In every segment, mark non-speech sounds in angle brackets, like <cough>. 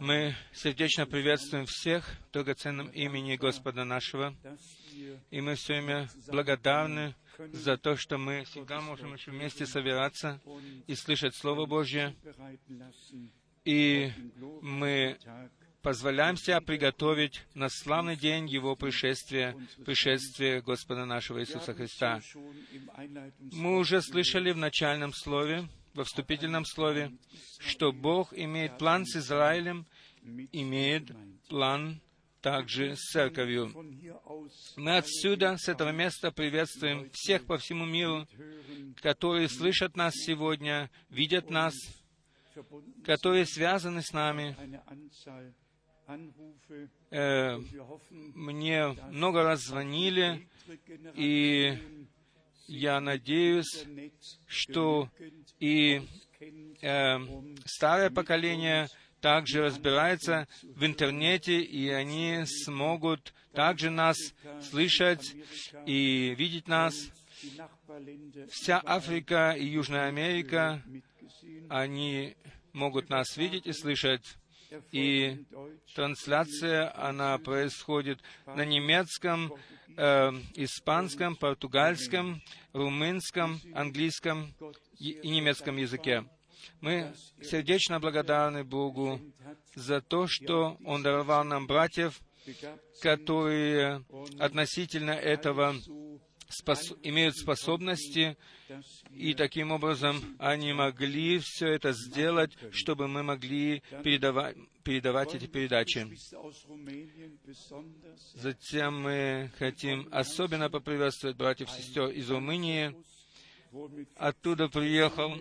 Мы сердечно приветствуем всех в драгоценном имени Господа нашего, и мы все время благодарны за то, что мы всегда можем еще вместе собираться и слышать Слово Божье, и мы позволяем себя приготовить на славный день Его пришествия, пришествия Господа нашего Иисуса Христа. Мы уже слышали в начальном слове, во вступительном слове, что Бог имеет план с Израилем, имеет план также с церковью. Мы отсюда, с этого места, приветствуем всех по всему миру, которые слышат нас сегодня, видят нас, которые связаны с нами. Э, мне много раз звонили, и я надеюсь, что и э, старое поколение также разбирается в интернете, и они смогут также нас слышать и видеть нас. Вся Африка и Южная Америка, они могут нас видеть и слышать. И трансляция, она происходит на немецком, э, испанском, португальском, румынском, английском и немецком языке. Мы сердечно благодарны Богу за то, что Он даровал нам братьев, которые относительно этого спос... имеют способности, и таким образом они могли все это сделать, чтобы мы могли передавать, передавать эти передачи. Затем мы хотим особенно поприветствовать братьев и сестер из Румынии. Оттуда приехал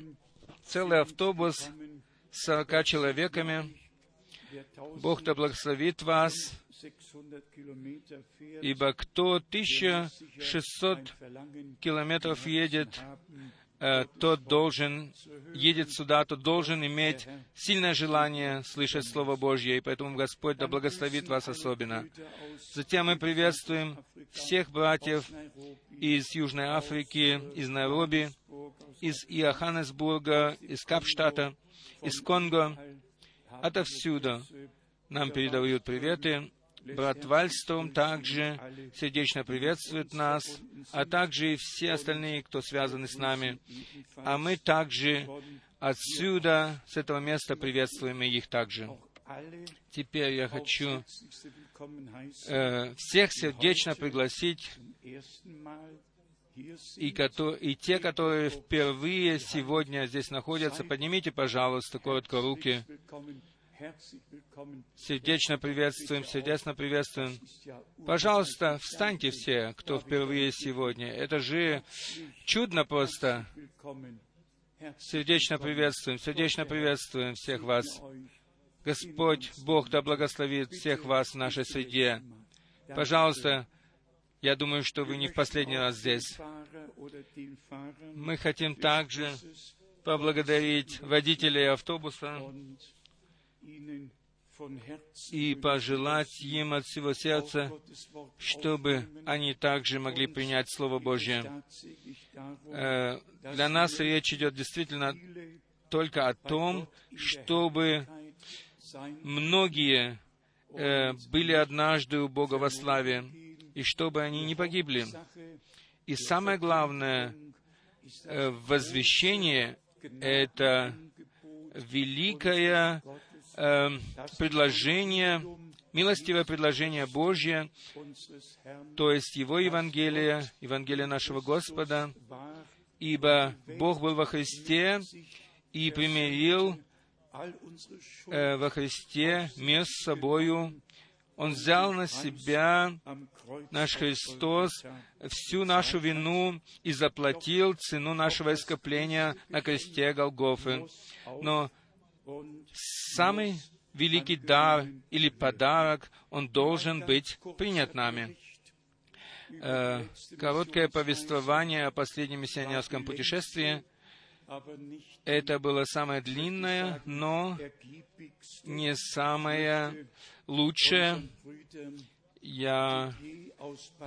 целый автобус с 40 человеками. Бог да благословит вас, ибо кто 1600 километров едет, э, тот должен, едет сюда, тот должен иметь сильное желание слышать Слово Божье, и поэтому Господь да благословит вас особенно. Затем мы приветствуем всех братьев из Южной Африки, из Найроби, из Иоханнесбурга, из Капштата, из Конго, отовсюду нам передают приветы. Брат Вальстром также сердечно приветствует нас, а также и все остальные, кто связаны с нами. А мы также отсюда, с этого места, приветствуем их также. Теперь я хочу э, всех сердечно пригласить и, и те, которые впервые сегодня здесь находятся, поднимите, пожалуйста, коротко руки. Сердечно приветствуем, сердечно приветствуем. Пожалуйста, встаньте все, кто впервые сегодня. Это же чудно просто. Сердечно приветствуем, сердечно приветствуем всех вас. Господь, Бог да благословит всех вас в нашей среде. Пожалуйста, я думаю, что вы не в последний раз здесь. Мы хотим также поблагодарить водителей автобуса и пожелать им от всего сердца, чтобы они также могли принять Слово Божье. Э, для нас речь идет действительно только о том, чтобы многие э, были однажды у Бога во славе, и чтобы они не погибли. И самое главное, э, возвещение — это великое э, предложение, милостивое предложение Божье, то есть Его Евангелие, Евангелие нашего Господа, ибо Бог был во Христе и примирил э, во Христе мир с собою он взял на себя, наш Христос, всю нашу вину и заплатил цену нашего искупления на кресте Голгофы. Но самый великий дар или подарок, он должен быть принят нами. Э, короткое повествование о последнем миссионерском путешествии. Это было самое длинное, но не самое лучше. Я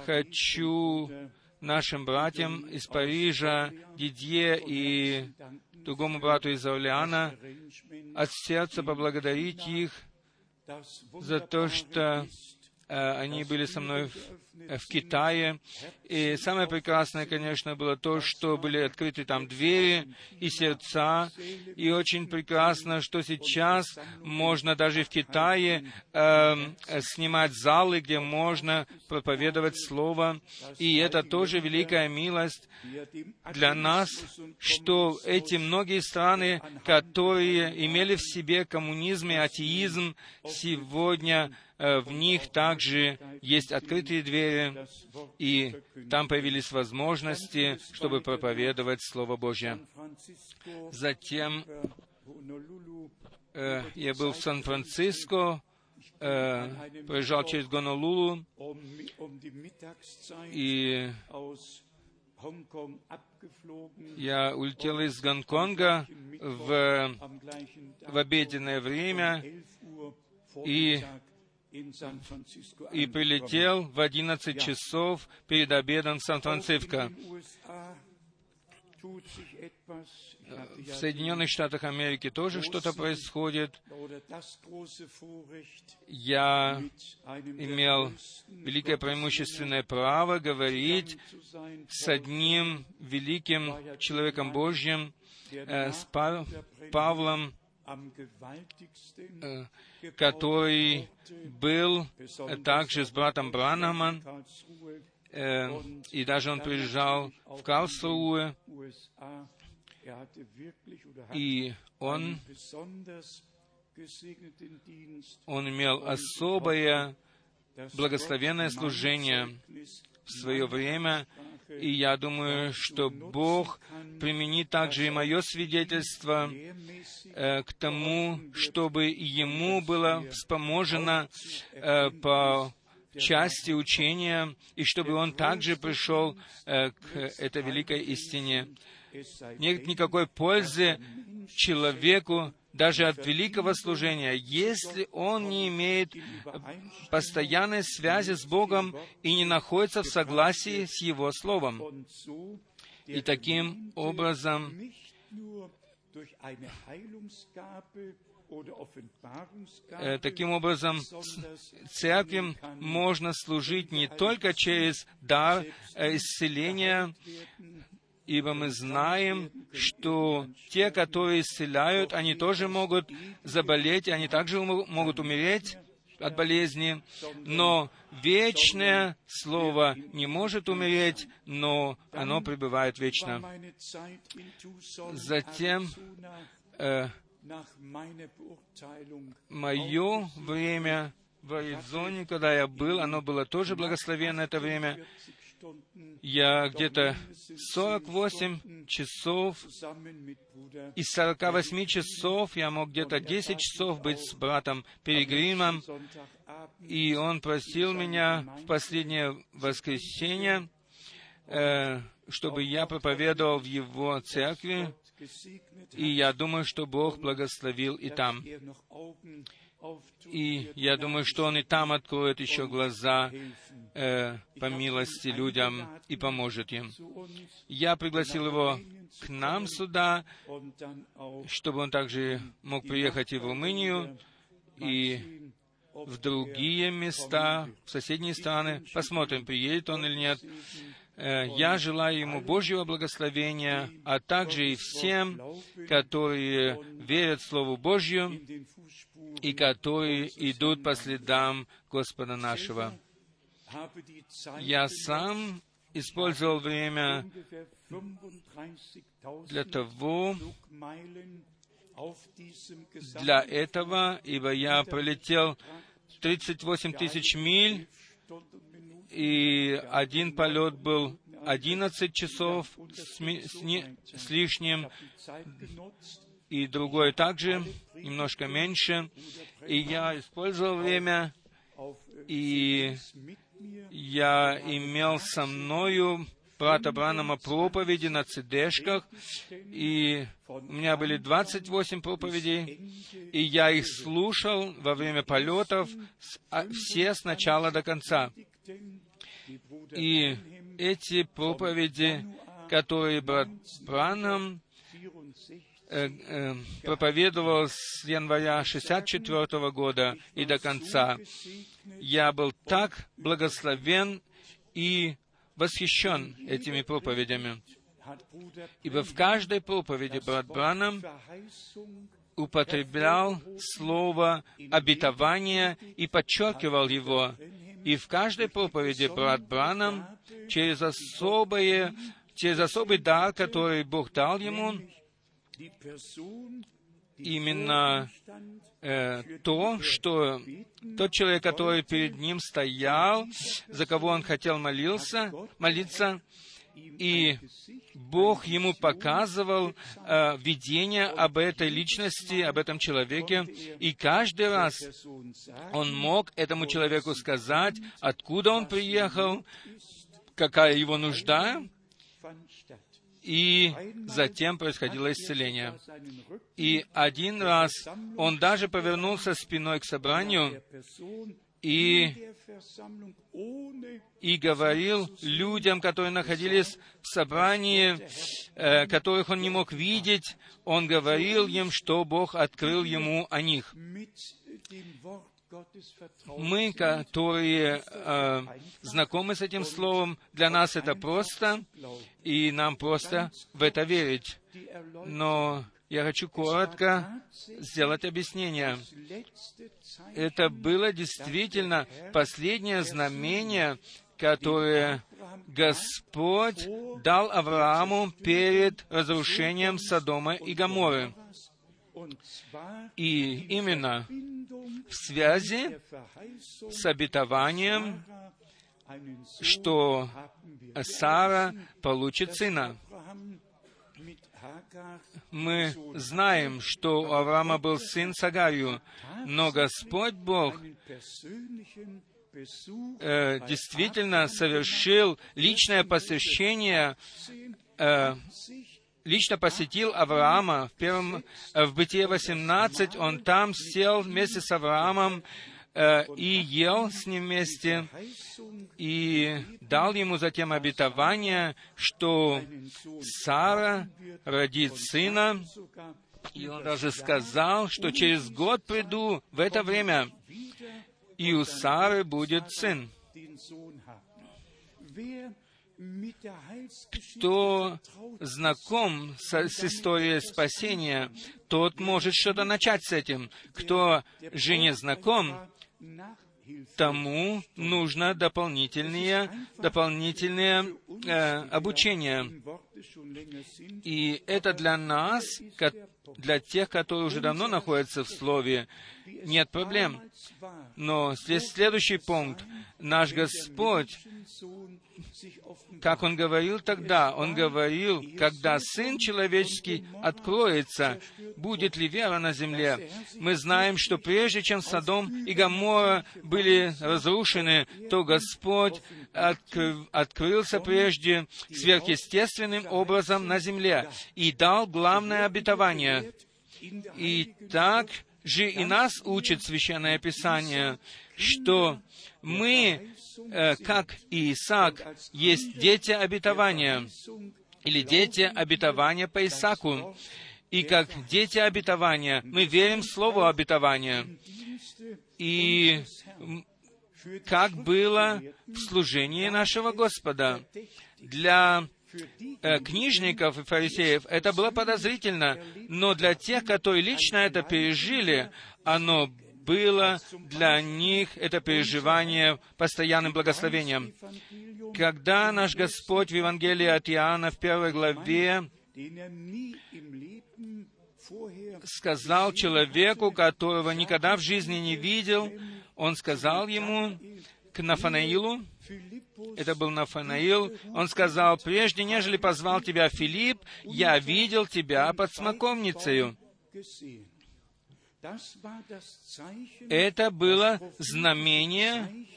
хочу нашим братьям из Парижа, Дидье и другому брату из Орлеана, от сердца поблагодарить их за то, что они были со мной в, в Китае. И самое прекрасное, конечно, было то, что были открыты там двери и сердца. И очень прекрасно, что сейчас можно даже в Китае э, снимать залы, где можно проповедовать Слово. И это тоже великая милость для нас, что эти многие страны, которые имели в себе коммунизм и атеизм, сегодня э, в них также есть открытые двери, и там появились возможности, чтобы проповедовать Слово Божье. Затем э, я был в Сан-Франциско, э, проезжал через Гонолулу, и я улетел из Гонконга в, в обеденное время и, и прилетел в 11 часов перед обедом в Сан-Франциско. В Соединенных Штатах Америки тоже что-то происходит. Я имел великое преимущественное право говорить с одним великим человеком Божьим, э, с Павлом, э, который был также с братом Бранаман, э, и даже он приезжал в Карлсруhe, и он, он имел особое благословенное служение свое время, и я думаю, что Бог применит также и мое свидетельство э, к тому, чтобы ему было вспоможено э, по части учения, и чтобы он также пришел э, к этой великой истине. Нет никакой пользы человеку даже от великого служения, если он не имеет постоянной связи с Богом и не находится в согласии с Его Словом. И таким образом Э, таким образом, церкви можно служить не только через дар э, исцеления, ибо мы знаем, что те, которые исцеляют, они тоже могут заболеть, они также могут умереть от болезни, но вечное Слово не может умереть, но оно пребывает вечно. Затем э, Мое время в Аризоне, когда я был, оно было тоже благословенно это время. Я где-то 48 часов, из 48 часов я мог где-то 10 часов быть с братом Перегримом, и он просил меня в последнее воскресенье, э, чтобы я проповедовал в его церкви, и я думаю, что Бог благословил и там. И я думаю, что Он и там откроет еще глаза э, по милости людям и поможет им. Я пригласил его к нам сюда, чтобы он также мог приехать и в Румынию, и в другие места, в соседние страны. Посмотрим, приедет он или нет. Э, я желаю ему Божьего благословения, а также и всем, которые верят Слову Божью и которые идут по следам Господа нашего. Я сам использовал время для того, для этого, ибо я пролетел 38 тысяч миль и один полет был 11 часов с, не, с лишним, и другой также немножко меньше. И я использовал время, и я имел со мною брата Бранама проповеди на цд и у меня были 28 проповедей, и я их слушал во время полетов, а, все с начала до конца. И эти проповеди, которые брат Бранам э, э, проповедовал с января 64 года и до конца, я был так благословен и восхищен этими проповедями. Ибо в каждой проповеди брат Бранам употреблял слово обетование и подчеркивал его. И в каждой проповеди брат Бранам через особые, через особый дар, который Бог дал ему, именно э, то, что тот человек, который перед ним стоял, за кого он хотел молился, молиться, и Бог ему показывал э, видение об этой личности, об этом человеке, и каждый раз он мог этому человеку сказать, откуда он приехал, какая его нужда, и затем происходило исцеление. И один раз он даже повернулся спиной к собранию и, и говорил людям, которые находились в собрании, э, которых он не мог видеть, он говорил им, что Бог открыл ему о них. Мы, которые э, знакомы с этим словом, для нас это просто, и нам просто в это верить. Но я хочу коротко сделать объяснение. Это было действительно последнее знамение, которое Господь дал Аврааму перед разрушением Содома и Гаморы. И именно в связи с обетованием, что Сара получит сына. Мы знаем, что у Авраама был сын Сагарью, но Господь Бог э, действительно совершил личное посвящение, э, лично посетил Авраама в, первом, э, в Бытие 18, он там сел вместе с Авраамом, Э, и ел с ним вместе, и дал ему затем обетование, что Сара родит сына, и он даже сказал, что через год приду в это время, и у Сары будет сын. Кто знаком с, с историей спасения, тот может что-то начать с этим. Кто же не знаком, тому нужно дополнительные, дополнительные э, обучения. И это для нас, для тех, которые уже давно находятся в Слове, нет проблем. Но следующий пункт. Наш Господь, как Он говорил тогда, Он говорил, когда Сын Человеческий откроется, будет ли вера на земле. Мы знаем, что прежде чем Содом и Гамора были разрушены, то Господь открылся прежде сверхъестественным образом на земле и дал главное обетование. И так же и нас учит Священное Писание, что мы, э, как и Исаак, есть дети обетования, или дети обетования по Исааку. И как дети обетования, мы верим в слово обетования. И как было в служении нашего Господа. Для книжников и фарисеев это было подозрительно, но для тех, которые лично это пережили, оно было для них это переживание постоянным благословением. Когда наш Господь в Евангелии от Иоанна в первой главе сказал человеку, которого никогда в жизни не видел, он сказал ему, к Нафанаилу, это был Нафанаил, он сказал, «Прежде, нежели позвал тебя Филипп, я видел тебя под смоковницею». Это было знамение,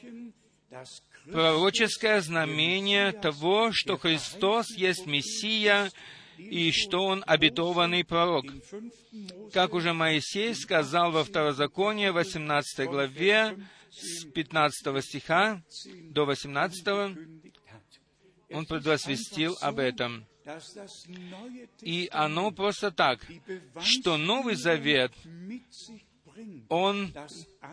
пророческое знамение того, что Христос есть Мессия, и что он обетованный пророк. Как уже Моисей сказал во Второзаконии, 18 главе, с 15 стиха до 18. Он предвосвестил об этом. И оно просто так, что Новый Завет, он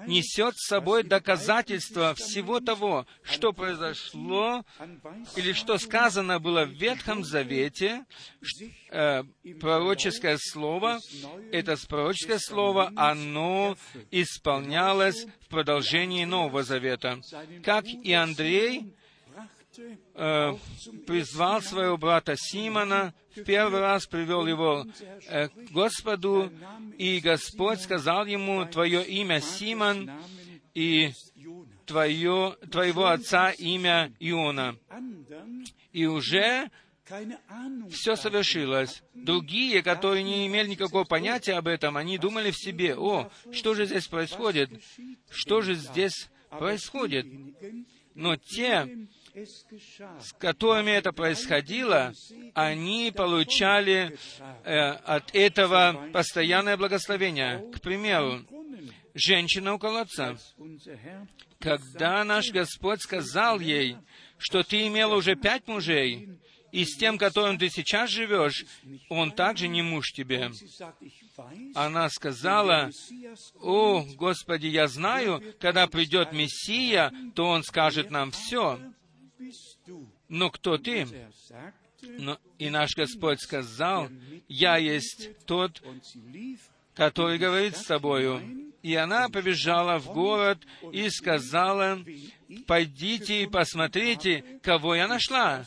несет с собой доказательства всего того, что произошло или что сказано было в Ветхом Завете, э, пророческое слово, это пророческое слово, оно исполнялось в продолжении Нового Завета. Как и Андрей э, призвал своего брата Симона, в первый раз привел его э, к Господу, и Господь сказал ему, «Твое имя Симон, и твое, твоего отца имя Иона». И уже все совершилось. Другие, которые не имели никакого понятия об этом, они думали в себе, о, что же здесь происходит? Что же здесь происходит? Но те, с которыми это происходило, они получали э, от этого постоянное благословение. К примеру, женщина у колодца. Когда наш Господь сказал ей, что ты имела уже пять мужей, и с тем, которым ты сейчас живешь, он также не муж тебе. Она сказала, «О, Господи, я знаю, когда придет Мессия, то Он скажет нам все. Но кто ты? Но, и наш Господь сказал, «Я есть тот, который говорит с тобою». И она побежала в город и сказала, «Пойдите и посмотрите, кого я нашла.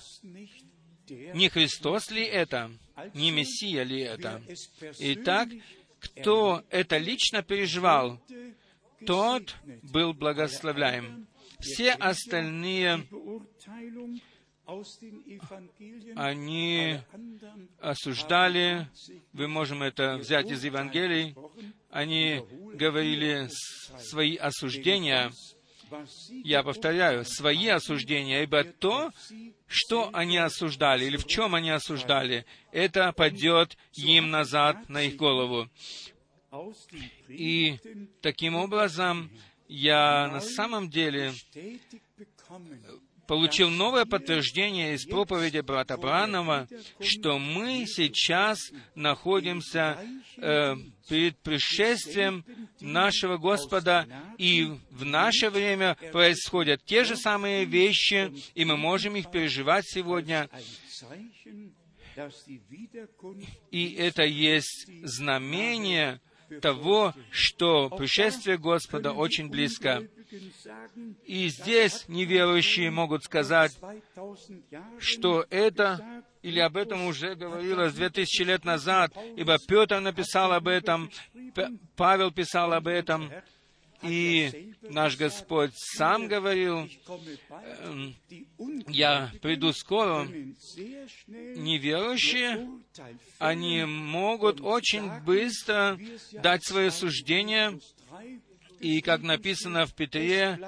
Не Христос ли это? Не Мессия ли это?» Итак, кто это лично переживал, тот был благословляем. Все остальные они осуждали, вы можем это взять из Евангелий, они говорили свои осуждения, я повторяю, свои осуждения, ибо то, что они осуждали, или в чем они осуждали, это падет им назад на их голову. И таким образом я на самом деле получил новое подтверждение из проповеди брата Бранова, что мы сейчас находимся э, перед пришествием нашего Господа, и в наше время происходят те же самые вещи, и мы можем их переживать сегодня. И это есть знамение того, что пришествие Господа очень близко. И здесь неверующие могут сказать, что это или об этом уже говорилось две тысячи лет назад, ибо Петр написал об этом, Павел писал об этом, и наш Господь сам говорил, эм, «Я приду скоро». Неверующие, они могут очень быстро дать свое суждение, и, как написано в Петре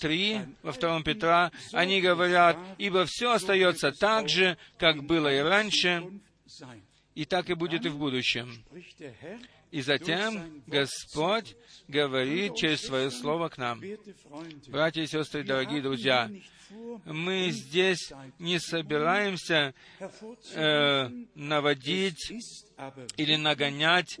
3, э, во втором Петра, они говорят, «Ибо все остается так же, как было и раньше, и так и будет и в будущем». И затем Господь говорит через Свое Слово к нам. Братья и сестры, дорогие друзья, мы здесь не собираемся э, наводить или нагонять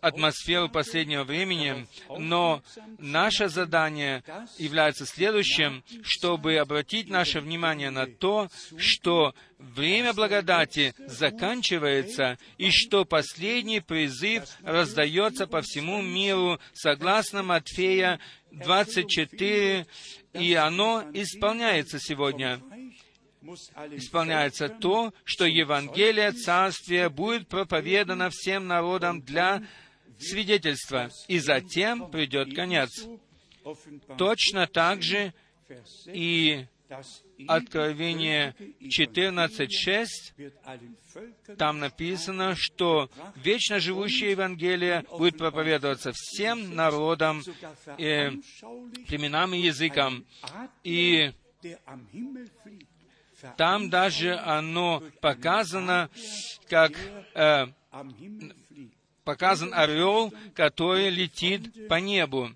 атмосферу последнего времени, но наше задание является следующим, чтобы обратить наше внимание на то, что время благодати заканчивается, и что последний призыв раздается по всему миру, согласно Матфея 24, и оно исполняется сегодня исполняется то, что Евангелие Царствия будет проповедано всем народам для свидетельства, и затем придет конец. Точно так же и Откровение 14.6, там написано, что вечно живущее Евангелие будет проповедоваться всем народам, э, племенам и языкам. И там даже оно показано, как э, показан орел, который летит по небу.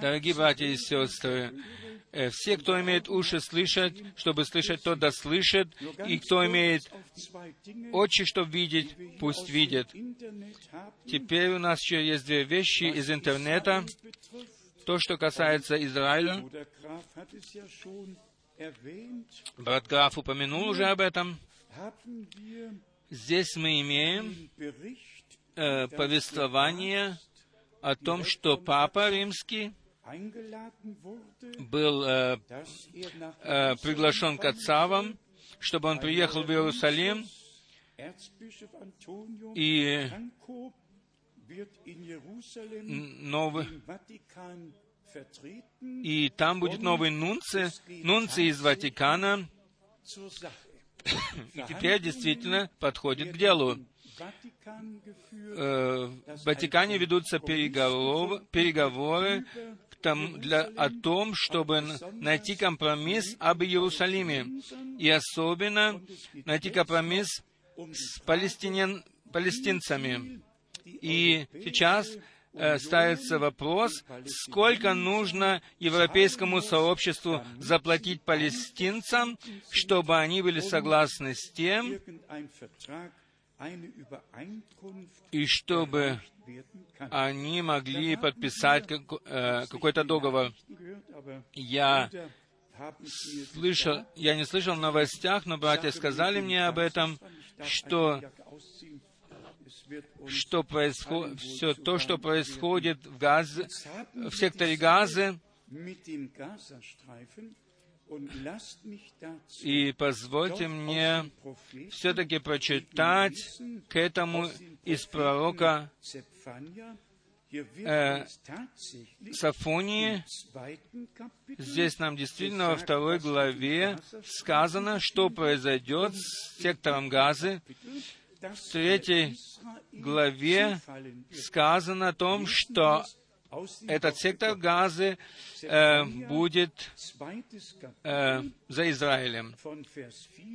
Дорогие братья и сестры, э, все, кто имеет уши слышать, чтобы слышать, тот да слышит, и кто имеет очи, чтобы видеть, пусть видит. Теперь у нас еще есть две вещи из интернета. То, что касается Израиля, брат Граф упомянул уже об этом. Здесь мы имеем э, повествование о том, что Папа Римский был э, э, приглашен к отцавам, чтобы он приехал в Иерусалим, и новый, и там будет новый нунци, нунци из Ватикана, <coughs> и теперь действительно подходит к делу. Э, в Ватикане ведутся переговоры, переговоры там, для, о том, чтобы найти компромисс об Иерусалиме. И особенно найти компромисс с палестинян, палестинцами. И сейчас э, ставится вопрос, сколько нужно европейскому сообществу заплатить палестинцам, чтобы они были согласны с тем, и чтобы они могли подписать э, какой-то договор. Я слышал, я не слышал в новостях, но братья сказали мне об этом, что что происходит, все то, что происходит в Газе, в секторе Газы, и позвольте мне все-таки прочитать к этому из пророка э, Сафонии. Здесь нам действительно во второй главе сказано, что произойдет с сектором Газы. В третьей главе сказано о том, что этот сектор Газы э, будет э, за Израилем.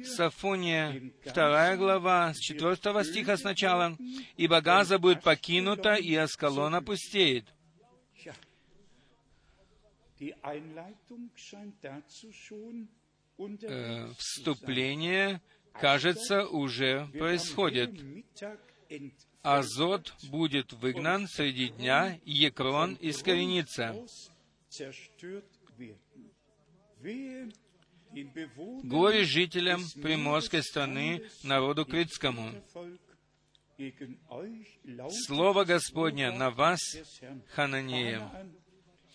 Сафония, вторая глава, с четвертого стиха сначала. «Ибо Газа будет покинута, и Аскалон опустеет». Э, вступление, кажется, уже происходит. Азот будет выгнан среди дня, и Екрон искоренится. Горе жителям приморской страны, народу критскому. Слово Господне на вас, Хананея,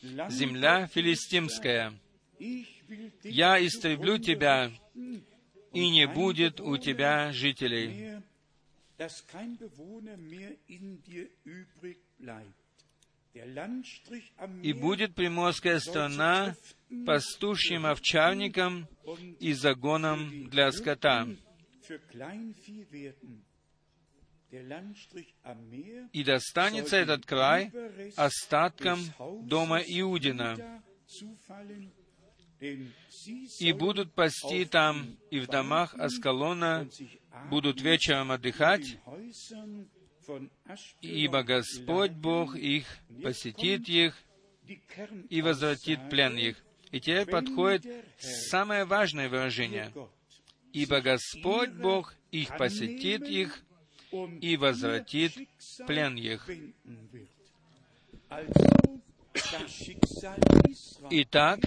земля филистимская. Я истреблю тебя, и не будет у тебя жителей И будет приморская страна пастушьим овчарником и загоном для скота. И достанется этот край остаткам дома Иудина, и будут пасти там и в домах Аскалона, будут вечером отдыхать, ибо Господь Бог их посетит их и возвратит плен их. И теперь подходит самое важное выражение. Ибо Господь Бог их посетит их и возвратит плен их. Итак,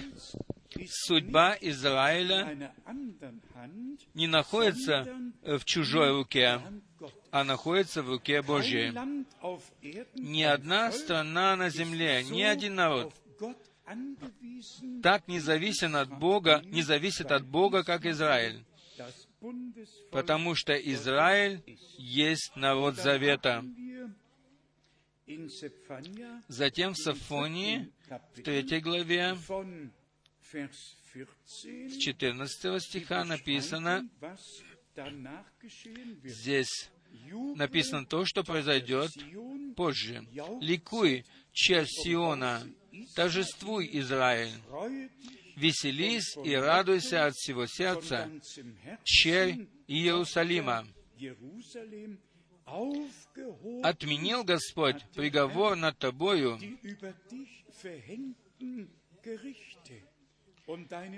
судьба Израиля не находится в чужой руке, а находится в руке Божьей. Ни одна страна на земле, ни один народ так не зависит от Бога, не зависит от Бога, как Израиль. Потому что Израиль есть народ завета. Затем в Сафонии, в третьей главе, с 14 стиха написано, здесь написано то, что произойдет позже. «Ликуй, червь Сиона, торжествуй, Израиль, веселись и радуйся от всего сердца, червь Иерусалима, отменил Господь приговор над тобою,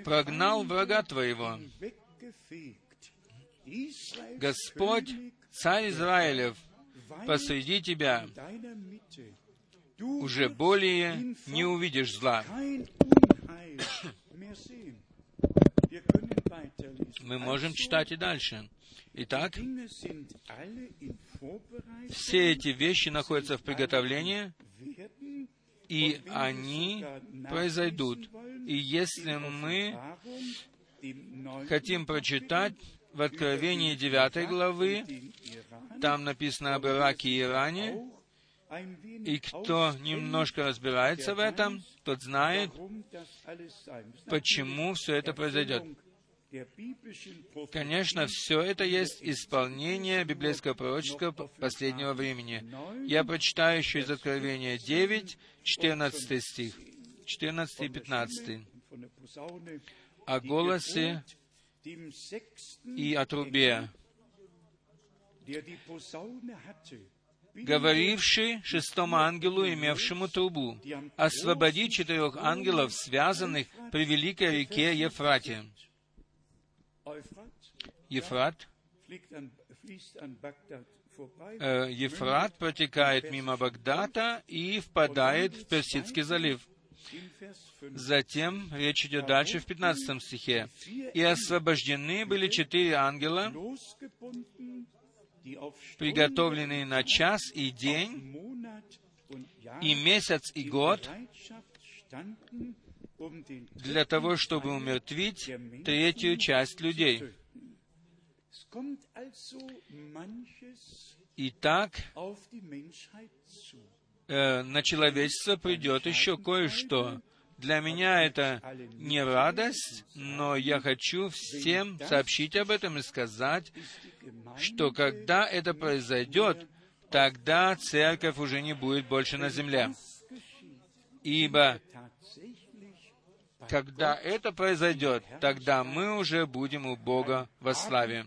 прогнал врага твоего. Господь, Царь Израилев, посреди тебя, уже более не увидишь зла. <coughs> Мы можем читать и дальше. Итак, все эти вещи находятся в приготовлении, и они произойдут. И если мы хотим прочитать в Откровении 9 главы, там написано об Ираке и Иране, и кто немножко разбирается в этом, тот знает, почему все это произойдет. Конечно, все это есть исполнение библейского пророчества последнего времени. Я прочитаю еще из Откровения 9, 14 стих, 14 и 15. О голосе и о трубе, говоривший шестому ангелу, имевшему трубу, освободи четырех ангелов, связанных при великой реке Ефрате. Ефрат, э, Ефрат протекает мимо Багдада и впадает в Персидский залив. Затем речь идет дальше в 15 стихе. «И освобождены были четыре ангела, приготовленные на час и день, и месяц и год, для того, чтобы умертвить третью часть людей. Итак, э, на человечество придет еще кое-что. Для меня это не радость, но я хочу всем сообщить об этом и сказать, что когда это произойдет, тогда церковь уже не будет больше на земле. Ибо когда это произойдет, тогда мы уже будем у Бога во славе.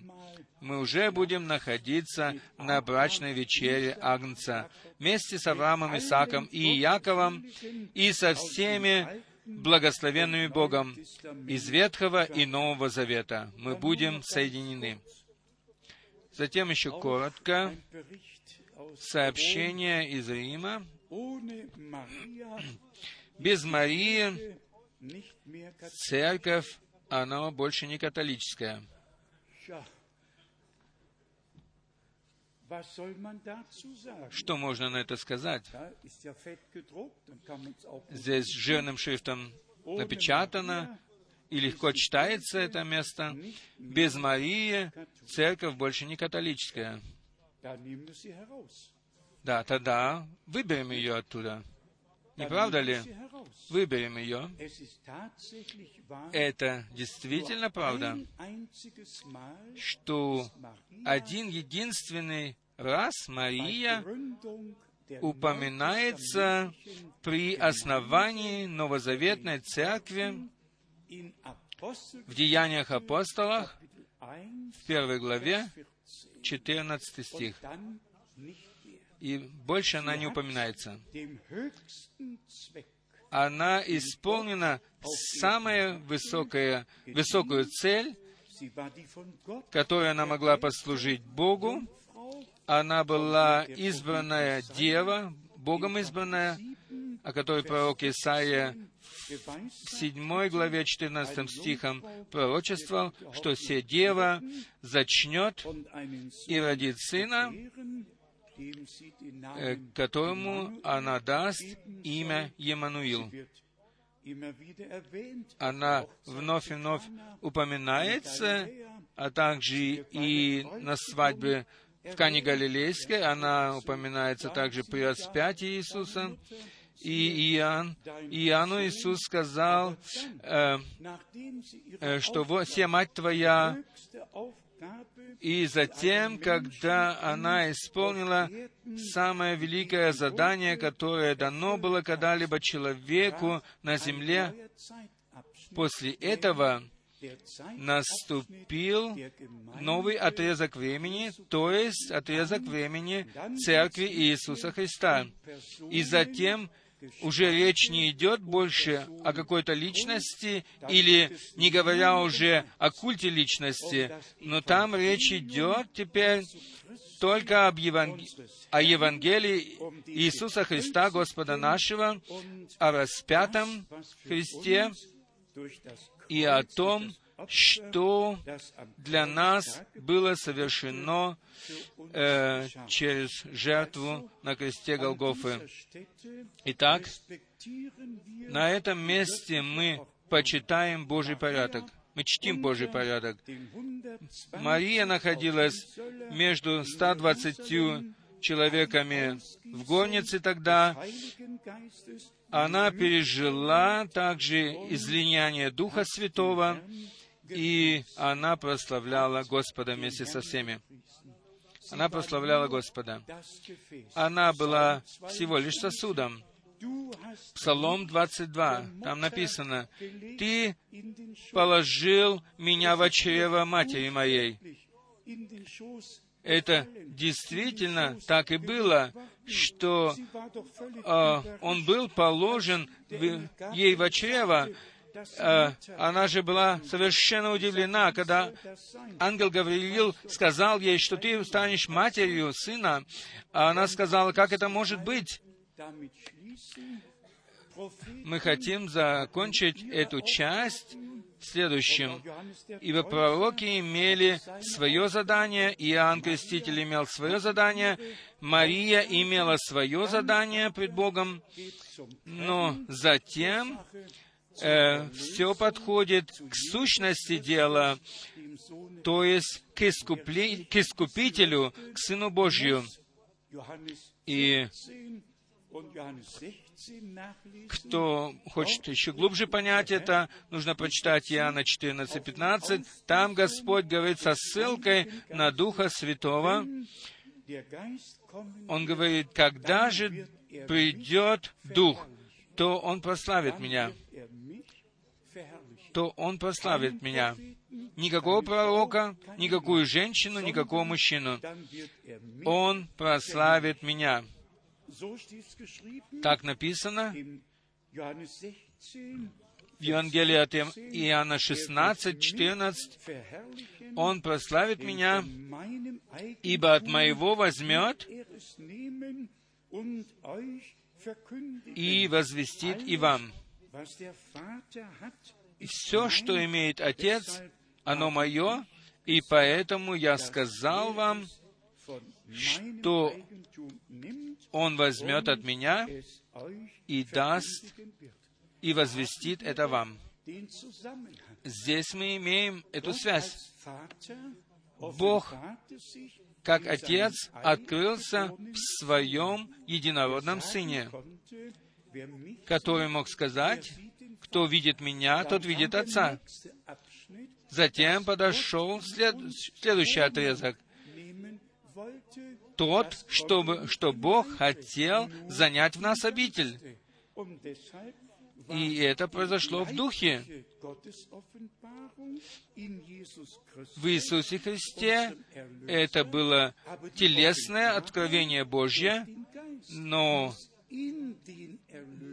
Мы уже будем находиться на брачной вечере Агнца вместе с Авраамом, Исаком и Яковом и со всеми благословенными Богом из Ветхого и Нового Завета. Мы будем соединены. Затем еще коротко сообщение из Рима. Без Марии церковь, она больше не католическая. Что можно на это сказать? Здесь жирным шрифтом напечатано, и легко читается это место. Без Марии церковь больше не католическая. Да, тогда выберем ее оттуда. Не правда ли? Выберем ее. Это действительно правда, что один единственный раз Мария упоминается при основании Новозаветной Церкви в Деяниях апостолах в первой главе, 14 стих и больше она не упоминается. Она исполнена самая высокая, высокую цель, которой она могла послужить Богу. Она была избранная дева, Богом избранная, о которой пророк Исаия в 7 главе 14 стихом пророчествовал, что «се дева зачнет и родит сына, которому она даст имя Емануил. Она вновь и вновь упоминается, а также и на свадьбе в Кане Галилейской, она упоминается также при распятии Иисуса. И Иоанн, Иоанну Иисус сказал, э, э, что «Се мать твоя и затем, когда она исполнила самое великое задание, которое дано было когда-либо человеку на земле, после этого наступил новый отрезок времени, то есть отрезок времени Церкви Иисуса Христа. И затем уже речь не идет больше о какой-то личности или не говоря уже о культе личности, но там речь идет теперь только об Еванг... о Евангелии Иисуса Христа, Господа нашего, о распятом Христе и о том, что для нас было совершено э, через жертву на кресте Голгофы. Итак, на этом месте мы почитаем Божий порядок. Мы чтим Божий порядок. Мария находилась между 120 человеками в горнице тогда. Она пережила также излияние Духа Святого, и она прославляла Господа вместе со всеми. Она прославляла Господа. Она была всего лишь сосудом. Псалом 22, там написано, «Ты положил меня в чрево матери моей». Это действительно так и было, что э, он был положен в, ей в чрево, она же была совершенно удивлена, когда ангел Гавриил сказал ей, что ты станешь матерью сына. А она сказала, как это может быть? Мы хотим закончить эту часть следующим. Ибо пророки имели свое задание, Иоанн Креститель имел свое задание, Мария имела свое задание пред Богом, но затем э, все подходит к сущности дела, то есть к, искупли, к искупителю, к Сыну Божью. И кто хочет еще глубже понять это, нужно прочитать Иоанна 14, 15. Там Господь говорит со ссылкой на Духа Святого. Он говорит, когда же придет Дух, то Он прославит меня то Он прославит меня. Никакого пророка, никакую женщину, никакого мужчину. Он прославит меня. Так написано в Евангелии от Иоанна 16, 14. Он прославит меня, ибо от моего возьмет и возвестит и вам. Все, что имеет Отец, оно мое, и поэтому я сказал вам, что Он возьмет от меня и даст, и возвестит это вам. Здесь мы имеем эту связь. Бог, как Отец, открылся в Своем единородном Сыне, который мог сказать, кто видит меня, тот видит Отца. Затем подошел след... следующий отрезок. Тот, чтобы, что Бог хотел занять в нас обитель. И это произошло в Духе. В Иисусе Христе это было телесное откровение Божье, но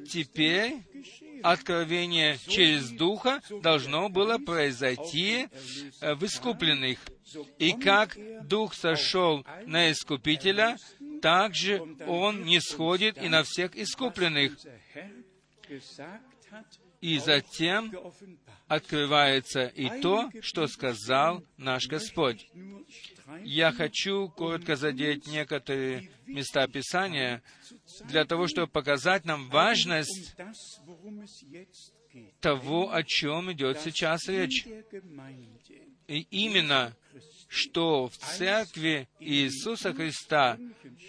теперь откровение через Духа должно было произойти э, в искупленных. И как Дух сошел на Искупителя, так же Он не сходит и на всех искупленных. И затем открывается и то, что сказал наш Господь. Я хочу коротко задеть некоторые места Писания для того, чтобы показать нам важность того, о чем идет сейчас речь. И именно, что в Церкви Иисуса Христа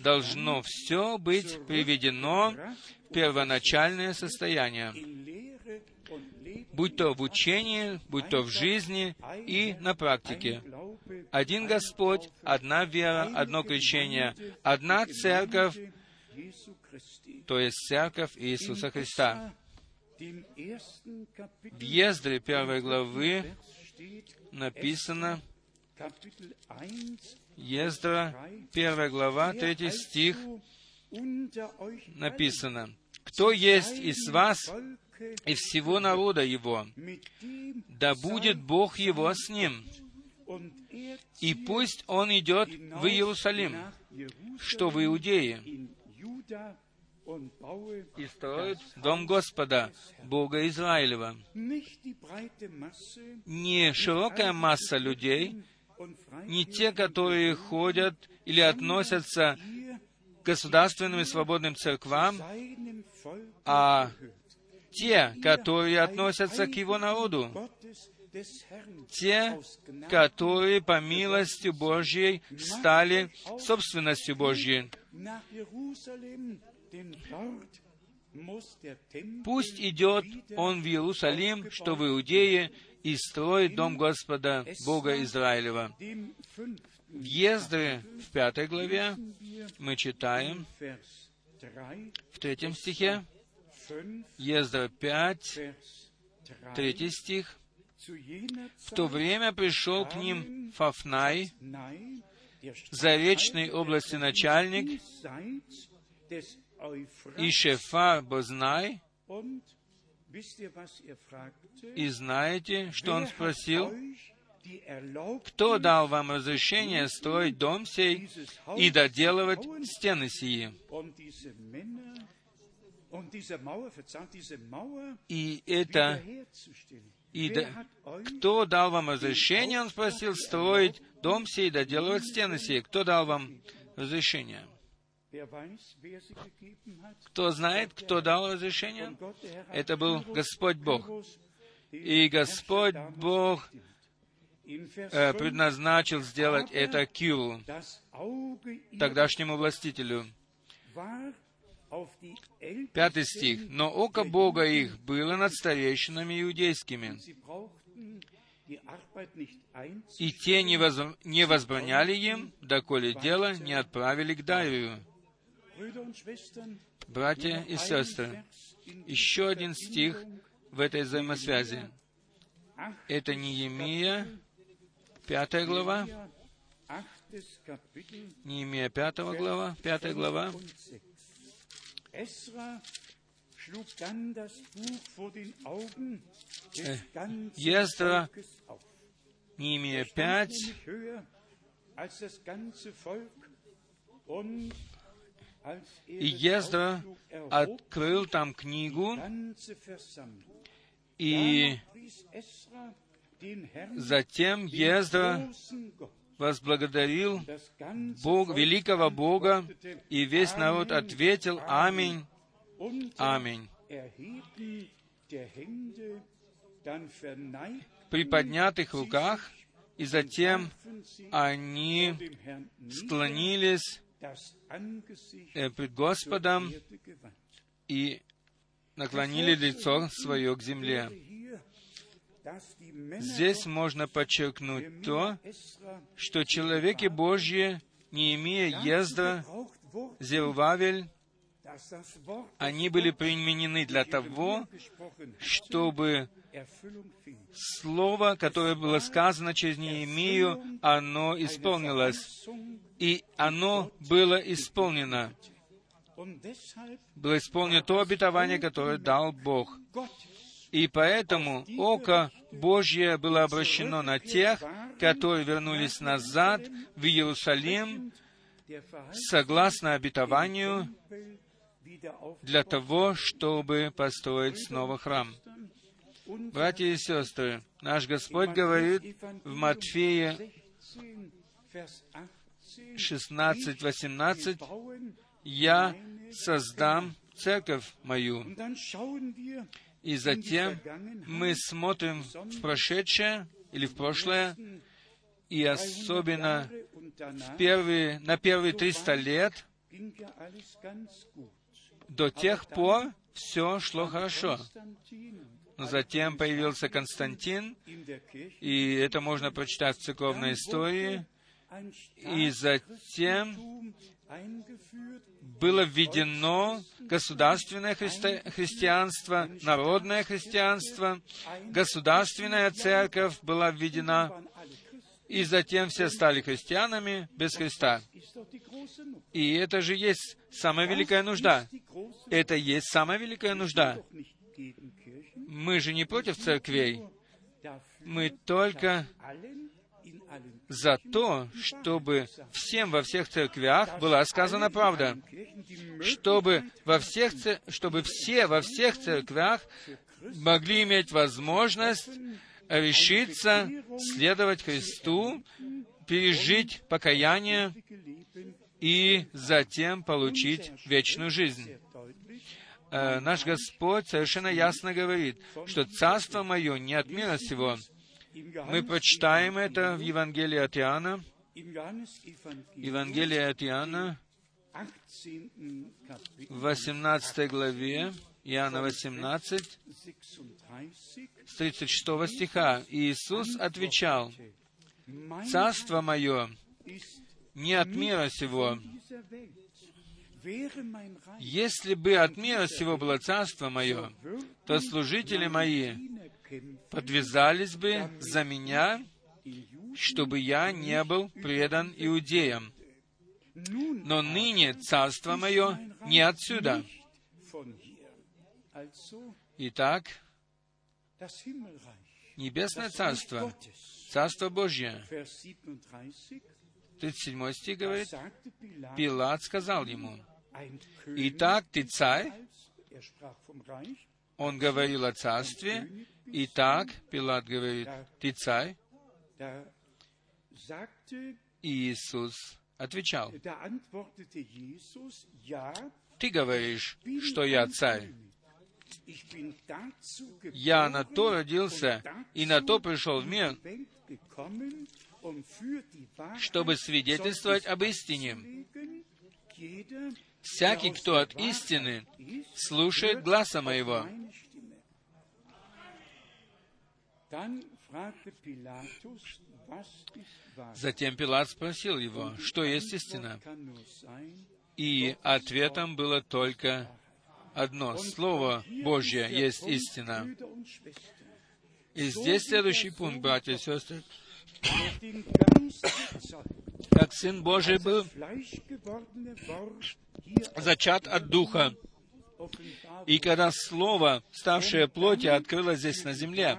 должно все быть приведено в первоначальное состояние, будь то в учении, будь то в жизни и на практике. Один Господь, одна вера, одно крещение, одна церковь, то есть церковь Иисуса Христа. В Ездре первой главы написано, Ездра, первая глава, третий стих, написано, «Кто есть из вас, из всего народа его, да будет Бог его с ним, и пусть он идет в Иерусалим, что в Иудее, и строит дом Господа, Бога Израилева. Не широкая масса людей, не те, которые ходят или относятся к государственным и свободным церквам, а те, которые относятся к Его народу, те, которые по милости Божьей стали собственностью Божьей. Пусть идет он в Иерусалим, что в Иудее, и строит дом Господа, Бога Израилева. В Ездре, в пятой главе, мы читаем, в третьем стихе, Ездра 5, третий стих, «В то время пришел к ним Фафнай, заречной области начальник, и Шефар Бознай, и знаете, что он спросил? Кто дал вам разрешение строить дом сей и доделывать стены сии? И это и да, кто дал вам разрешение, он спросил, строить дом сей доделывать стены сии? Кто дал вам разрешение? Кто знает, кто дал разрешение? Это был Господь Бог. И Господь Бог э, предназначил сделать это Киру, тогдашнему властителю. Пятый стих. «Но око Бога их было над старейшинами иудейскими, и те не, воз... не возбраняли им, доколе дело не отправили к Дарию, Братья и сестры, еще один стих в этой взаимосвязи. Это Неемия, пятая глава, Неемия, пятая глава, пятая глава. Ездра, Неемия 5, и Ездра открыл там книгу, и затем Ездра возблагодарил Бог, великого Бога, и весь народ ответил «Аминь, Аминь». При поднятых руках, и затем они склонились Э, пред Господом и наклонили лицо свое к земле. Здесь можно подчеркнуть то, что человеки Божьи, не имея езда, Зерувавель, они были применены для того, чтобы слово, которое было сказано через Неемию, оно исполнилось. И оно было исполнено. Было исполнено то обетование, которое дал Бог. И поэтому око Божье было обращено на тех, которые вернулись назад в Иерусалим согласно обетованию для того, чтобы построить снова храм. Братья и сестры, наш Господь говорит в Матфея 16-18, «Я создам церковь мою». И затем мы смотрим в прошедшее или в прошлое, и особенно в первые, на первые 300 лет, до тех пор все шло хорошо. Но затем появился Константин, и это можно прочитать в церковной истории, и затем было введено государственное христи- христианство, народное христианство, государственная церковь была введена, и затем все стали христианами без Христа. И это же есть самая великая нужда. Это есть самая великая нужда. Мы же не против церквей. Мы только за то, чтобы всем во всех церквях была сказана правда, чтобы, во всех, чтобы все во всех церквях могли иметь возможность решиться следовать Христу, пережить покаяние и затем получить вечную жизнь. Э, наш Господь совершенно ясно говорит, что «Царство Мое не от мира сего». Мы прочитаем это в Евангелии от Иоанна, Евангелие от Иоанна, в 18 главе, Иоанна 18, с 36 стиха. Иисус отвечал, «Царство мое не от мира сего. Если бы от мира сего было царство мое, то служители мои подвязались бы за меня, чтобы я не был предан иудеям. Но ныне царство мое не отсюда. Итак, Небесное Царство, Царство Божье. 37 стих говорит, Пилат сказал ему, «Итак, ты царь?» Он говорил о царстве. «Итак, Пилат говорит, ты царь?» Иисус отвечал, «Ты говоришь, что я царь. Я на то родился и на то пришел в мир, чтобы свидетельствовать об истине. Всякий, кто от истины, слушает гласа моего. Затем Пилат спросил его, что есть истина. И ответом было только одно. Слово Божье есть истина. И здесь следующий пункт, братья и сестры. Как Сын Божий был зачат от Духа, и когда Слово, ставшее плотью, открылось здесь на земле,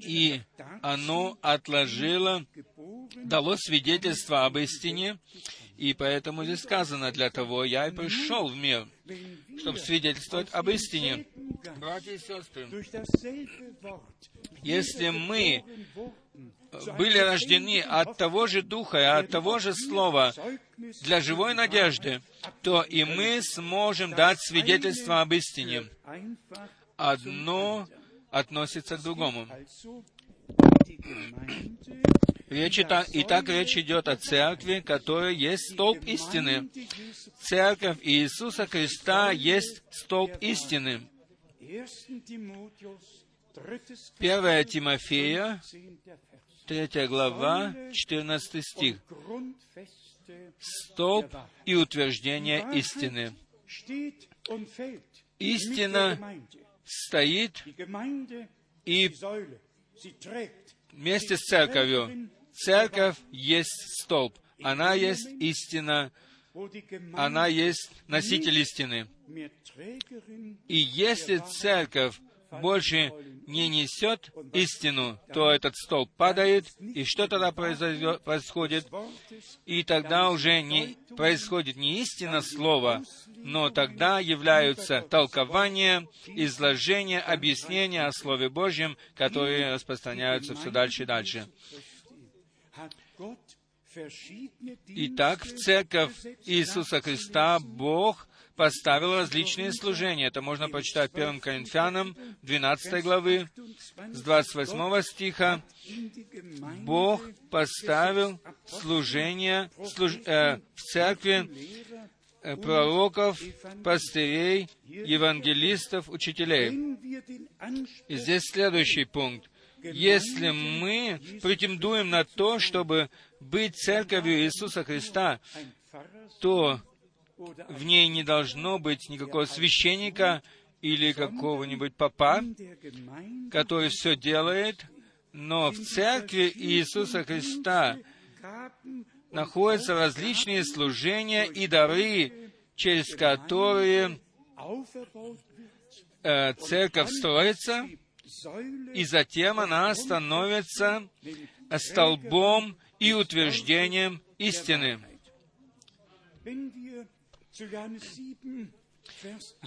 и оно отложило, дало свидетельство об истине, и поэтому здесь сказано, для того я и пришел в мир, чтобы свидетельствовать об истине. Братья и сестры, если мы были рождены от того же Духа и от того же Слова для живой надежды, то и мы сможем дать свидетельство об истине. Одно относится к другому. Речь, и так речь идет о церкви, которая есть столб истины. Церковь Иисуса Христа есть столб истины. 1 Тимофея, 3 глава, 14 стих. Столб и утверждение истины. Истина стоит и вместе с церковью. Церковь есть столб. Она есть истина. Она есть носитель истины. И если церковь больше не несет истину, то этот столб падает, и что тогда происходит? И тогда уже не происходит не истина слова, но тогда являются толкования, изложения, объяснения о Слове Божьем, которые распространяются все дальше и дальше. Итак, в церковь Иисуса Христа Бог поставил различные служения. Это можно почитать 1 Коринфянам 12 главы, с 28 стиха. Бог поставил служение служ, э, в церкви э, пророков, пастырей, евангелистов, учителей. И здесь следующий пункт. Если мы претендуем на то, чтобы быть церковью Иисуса Христа, то в ней не должно быть никакого священника или какого-нибудь папа, который все делает, но в церкви Иисуса Христа находятся различные служения и дары, через которые э, церковь строится, и затем она становится столбом и утверждением истины.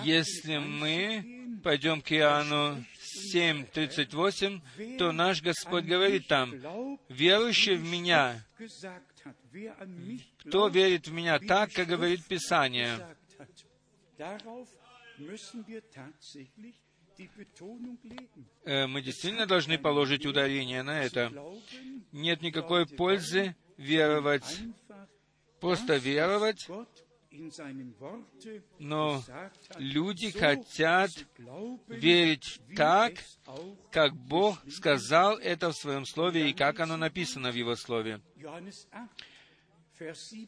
Если мы пойдем к Иоанну 7.38, то наш Господь говорит там, «Верующий в Меня, кто верит в Меня так, как говорит Писание?» Э, мы действительно должны положить ударение на это. Нет никакой пользы веровать, просто веровать, но люди хотят верить так, как Бог сказал это в Своем Слове и как оно написано в Его Слове.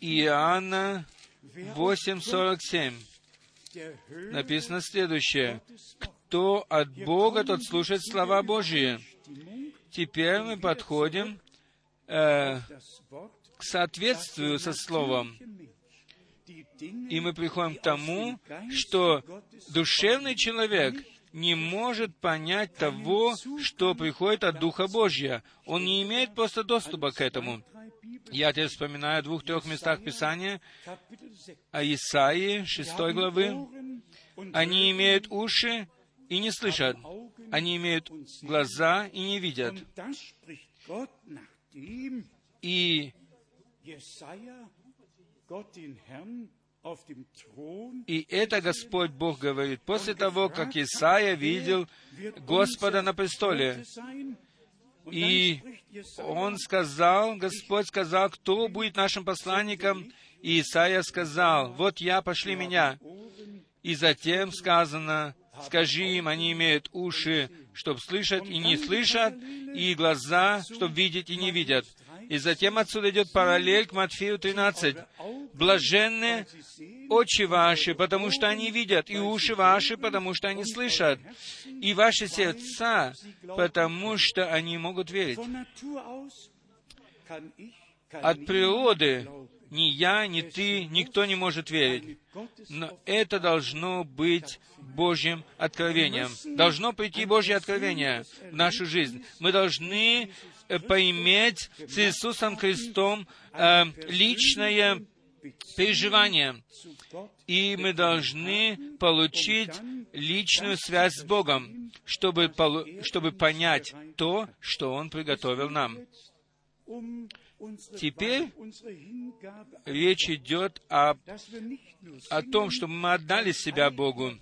Иоанна 8.47 написано следующее. «Кто от Бога, тот слушает слова Божьи». Теперь мы подходим э, к соответствию со Словом. И мы приходим к тому, что душевный человек не может понять того, что приходит от Духа Божьего. Он не имеет просто доступа к этому. Я теперь вспоминаю о двух-трех местах Писания, о Исаии, 6 главы. Они имеют уши и не слышат. Они имеют глаза и не видят. И и это Господь Бог говорит после того, как Исаия видел Господа на престоле. И он сказал, Господь сказал, кто будет нашим посланником? И Исаия сказал, вот я, пошли меня. И затем сказано, скажи им, они имеют уши, чтобы слышать и не слышат, и глаза, чтобы видеть и не видят. И затем отсюда идет параллель к Матфею 13. Блаженны очи ваши, потому что они видят, и уши ваши, потому что они слышат, и ваши сердца, потому что они могут верить. От природы ни я, ни ты, никто не может верить. Но это должно быть Божьим откровением. Должно прийти Божье откровение в нашу жизнь. Мы должны поиметь с Иисусом Христом э, личное переживание. И мы должны получить личную связь с Богом, чтобы, чтобы понять то, что Он приготовил нам. Теперь речь идет о, о том, чтобы мы отдали себя Богу,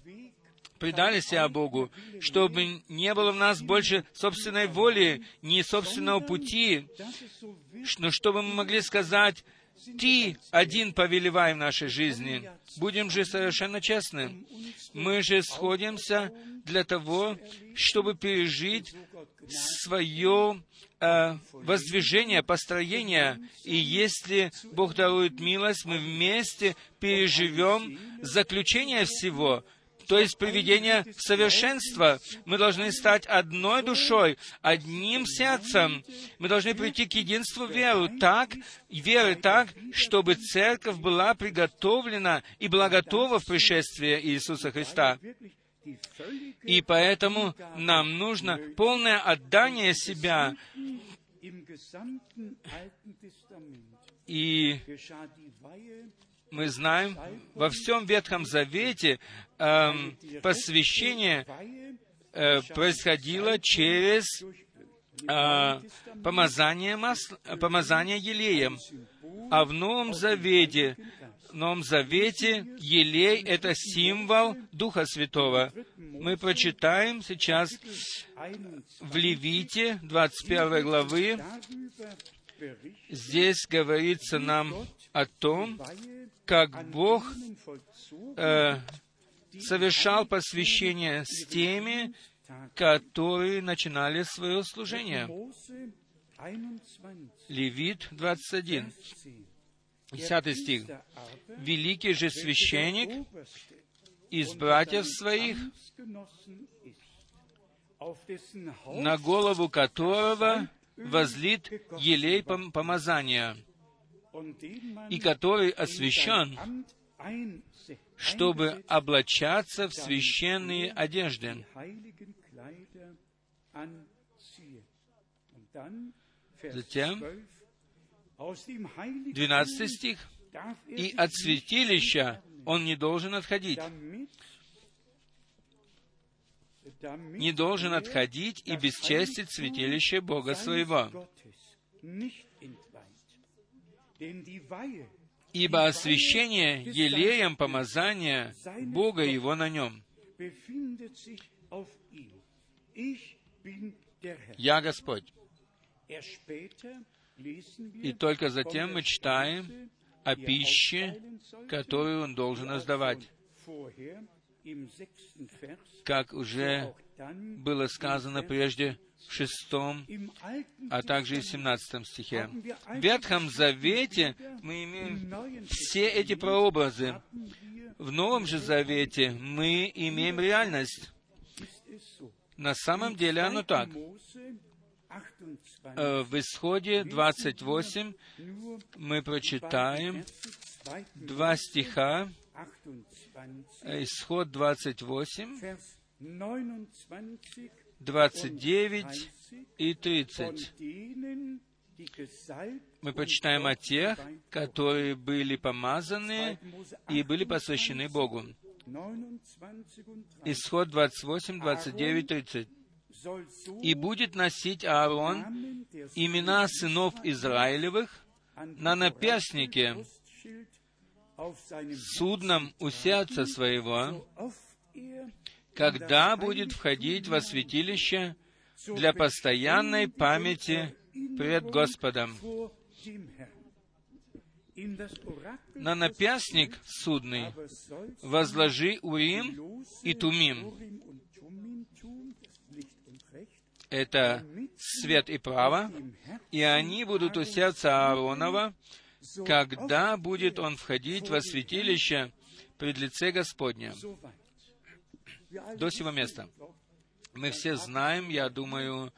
предали себя Богу, чтобы не было в нас больше собственной воли, ни собственного пути, но чтобы мы могли сказать, ты один повелевай в нашей жизни. Будем же совершенно честны. Мы же сходимся для того, чтобы пережить свое э, воздвижение, построение. И если Бог дарует милость, мы вместе переживем заключение всего, то есть приведение в совершенство. Мы должны стать одной душой, одним сердцем. Мы должны прийти к единству веры так, веры так, чтобы церковь была приготовлена и была готова в пришествии Иисуса Христа. И поэтому нам нужно полное отдание себя. И мы знаем, во всем Ветхом Завете э, посвящение э, происходило через э, помазание, масла, помазание елеем. А в Новом Завете, в Новом Завете елей — это символ Духа Святого. Мы прочитаем сейчас в Левите, 21 главы, здесь говорится нам о том, как Бог э, совершал посвящение с теми, которые начинали свое служение. Левит 21. Десятый стих. «Великий же священник из братьев своих, на голову которого возлит елей помазания, и который освящен, чтобы облачаться в священные одежды. Затем, 12 стих, «И от святилища он не должен отходить, не должен отходить и бесчестить святилище Бога своего. Ибо освящение елеем помазания Бога Его на нем. Я Господь. И только затем мы читаем о пище, которую Он должен раздавать как уже было сказано прежде в шестом, а также и в семнадцатом стихе. В Ветхом Завете мы имеем все эти прообразы. В Новом же Завете мы имеем реальность. На самом деле оно так. Э, в Исходе 28 мы прочитаем два стиха, Исход 28, 29 и 30. Мы почитаем о тех, которые были помазаны и были посвящены Богу. Исход 28, 29, 30. «И будет носить Аарон имена сынов Израилевых на наперстнике судном у сердца своего, когда будет входить во святилище для постоянной памяти пред Господом. На напястник судный возложи Урим и Тумим. Это свет и право, и они будут у сердца Ааронова, когда будет он входить во святилище пред лице Господня. До сего места. Мы все знаем, я думаю,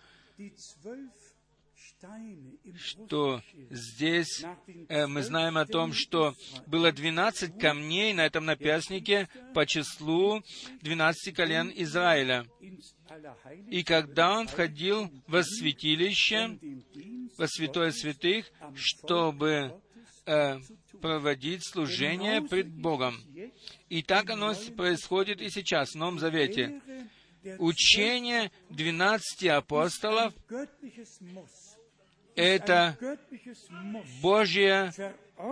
что здесь э, мы знаем о том, что было 12 камней на этом наперстнике по числу 12 колен Израиля. И когда он входил во святилище, во святое святых, чтобы э, проводить служение пред Богом. И так оно происходит и сейчас, в Новом Завете. Учение двенадцати апостолов — это Божье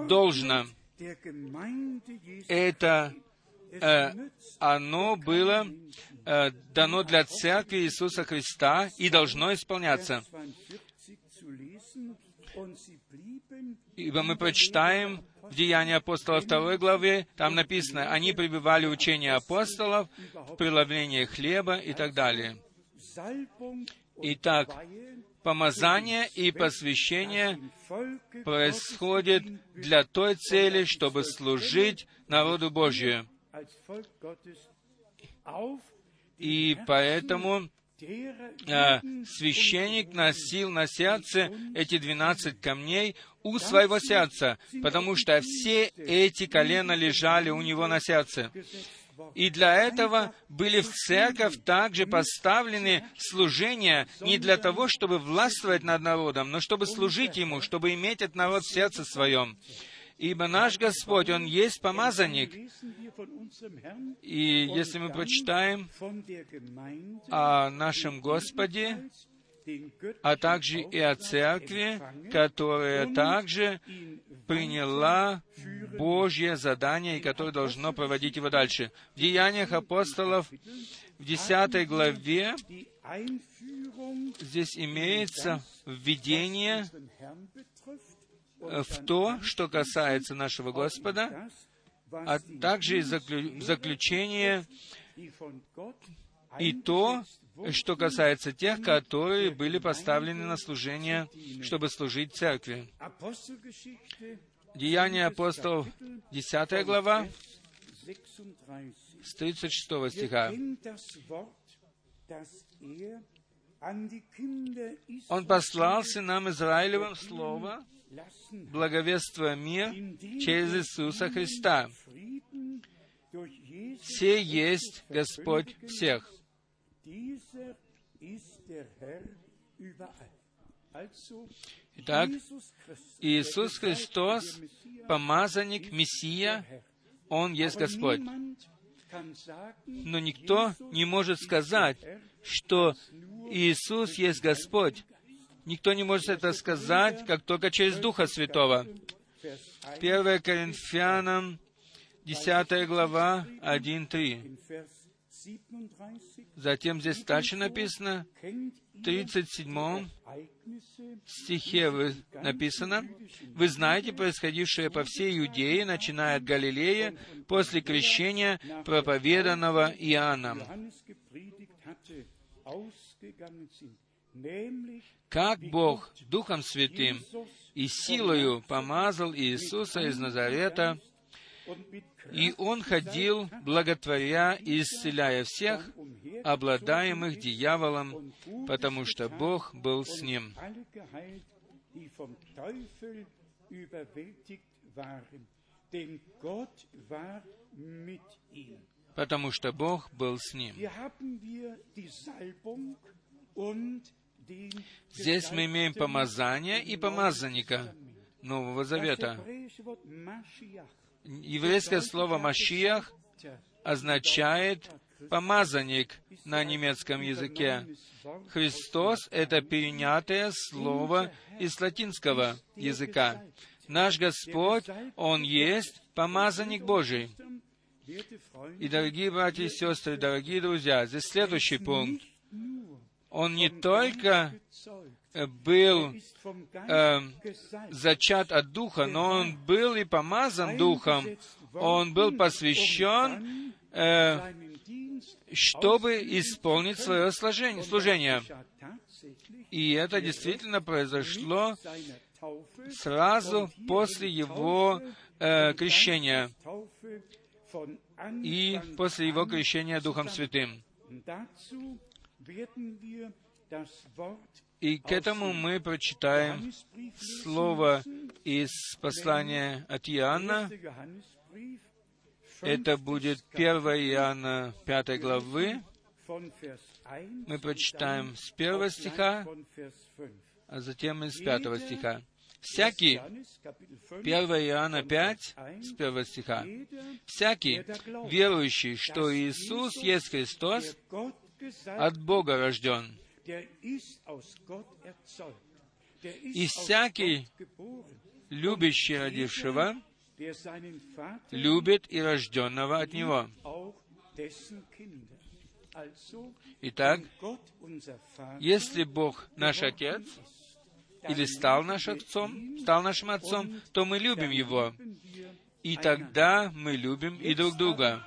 должно. Это э, оно было э, дано для Церкви Иисуса Христа и должно исполняться. Ибо мы прочитаем в Деянии апостола 2 главе, там написано, они пребывали в учении апостолов, в преломлении хлеба и так далее. Итак, помазание и посвящение происходит для той цели, чтобы служить народу Божию. И поэтому а, священник носил на сердце эти двенадцать камней у своего сердца, потому что все эти колена лежали у него на сердце. И для этого были в церковь также поставлены служения не для того, чтобы властвовать над народом, но чтобы служить ему, чтобы иметь этот народ в сердце своем. Ибо наш Господь, Он есть помазанник. И если мы прочитаем о нашем Господе, а также и о церкви, которая также приняла Божье задание и которое должно проводить его дальше. В Деяниях апостолов в 10 главе здесь имеется введение в то, что касается нашего Господа, а также заключение и то, что касается тех, которые были поставлены на служение, чтобы служить церкви. Деяния апостолов, 10 глава, с 36 стиха. Он послал сынам Израилевым Слово, благовествуя мир через Иисуса Христа. Все есть Господь всех. Итак, Иисус Христос, помазанник, Мессия, Он есть Господь. Но никто не может сказать, что Иисус есть Господь. Никто не может это сказать, как только через Духа Святого. 1 Коринфянам, 10 глава, 1-3. Затем здесь дальше написано, в 37 стихе написано, «Вы знаете происходившее по всей Иудее, начиная от Галилея, после крещения, проповеданного Иоанном, как Бог Духом Святым и силою помазал Иисуса из Назарета, и Он ходил, благотворя и исцеляя всех, обладаемых дьяволом, потому что Бог был с ним. Потому что Бог был с ним. Здесь мы имеем помазание и помазанника Нового Завета. Еврейское слово «машиях» означает «помазанник» на немецком языке. Христос — это перенятое слово из латинского языка. Наш Господь, Он есть помазанник Божий. И, дорогие братья и сестры, дорогие друзья, здесь следующий пункт. Он не только был э, зачат от Духа, но он был и помазан Духом, он был посвящен, э, чтобы исполнить свое служение. И это действительно произошло сразу после его э, крещения и после его крещения Духом Святым. И к этому мы прочитаем слово из послания от Иоанна. Это будет 1 Иоанна 5 главы. Мы прочитаем с 1 стиха, а затем из 5 стиха. Всякий, 1 Иоанна 5, с 1 стиха, всякий, верующий, что Иисус есть Христос, от Бога рожден, и всякий, любящий родившего, любит и рожденного от Него. Итак, если Бог наш Отец, или стал нашим отцом, стал нашим отцом, то мы любим Его. И тогда мы любим и друг друга.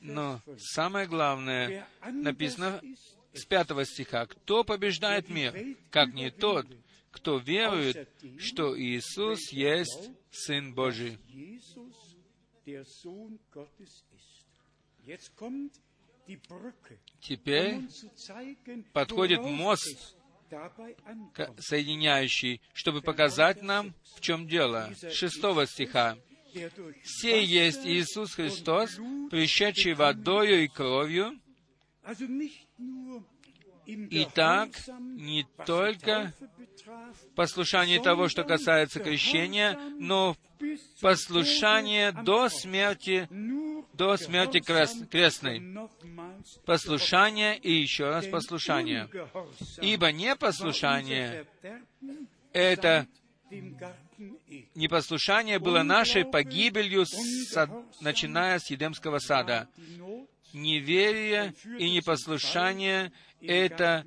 Но самое главное написано с пятого стиха. «Кто побеждает мир, как не тот, кто верует, что Иисус есть Сын Божий?» Теперь подходит мост, соединяющий, чтобы показать нам, в чем дело. Шестого стиха. «Сей есть Иисус Христос, пришедший водою и кровью». Итак, не только послушание того, что касается крещения, но послушание до смерти, до смерти крестной. Послушание и еще раз послушание. Ибо непослушание — это непослушание было нашей погибелью, с, начиная с Едемского сада. Неверие и непослушание — это,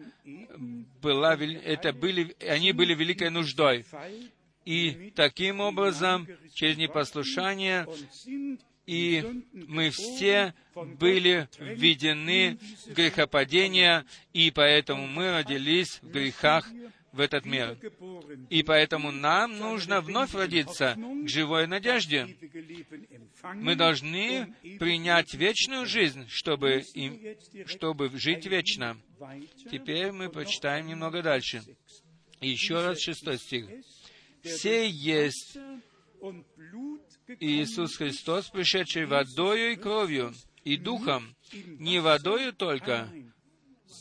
была, это были, они были великой нуждой. И таким образом, через непослушание, и мы все были введены в грехопадение, и поэтому мы родились в грехах в этот мир. И поэтому нам нужно вновь родиться к живой надежде. Мы должны принять вечную жизнь, чтобы, им, чтобы жить вечно. Теперь мы прочитаем немного дальше. еще раз шестой стих. «Все есть Иисус Христос, пришедший водою и кровью, и духом, не водою только,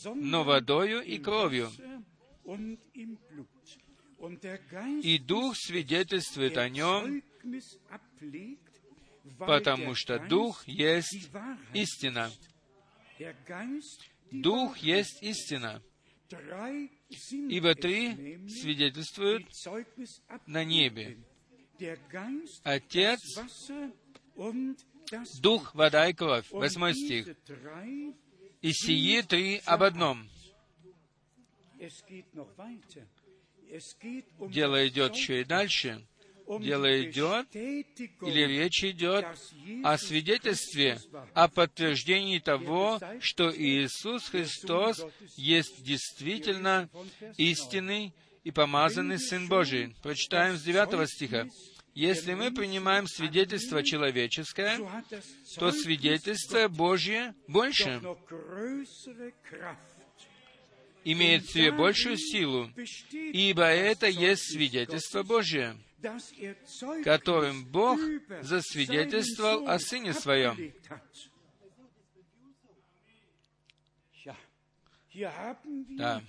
но водою и кровью. И Дух свидетельствует о нем, потому что Дух есть истина. Дух есть истина. Ибо три свидетельствуют на небе. Отец, Дух, вода и кровь. Восьмой стих. И сии три об одном. Дело идет еще и дальше. Дело идет, или речь идет о свидетельстве, о подтверждении того, что Иисус Христос есть действительно истинный и помазанный Сын Божий. Прочитаем с 9 стиха. Если мы принимаем свидетельство человеческое, то свидетельство Божье больше имеет в себе большую силу, ибо это есть свидетельство Божье, которым Бог засвидетельствовал о Сыне Своем. Да.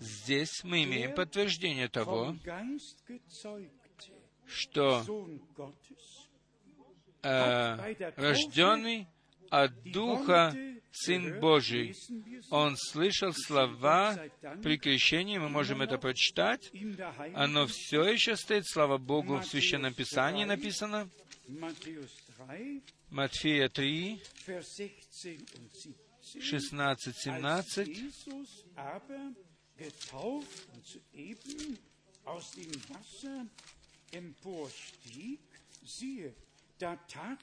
Здесь мы имеем подтверждение того, что э, рожденный от Духа Сын Божий. Он слышал слова при крещении, мы можем это прочитать. Оно все еще стоит, слава Богу, в Священном Писании написано. Матфея 3, 16-17.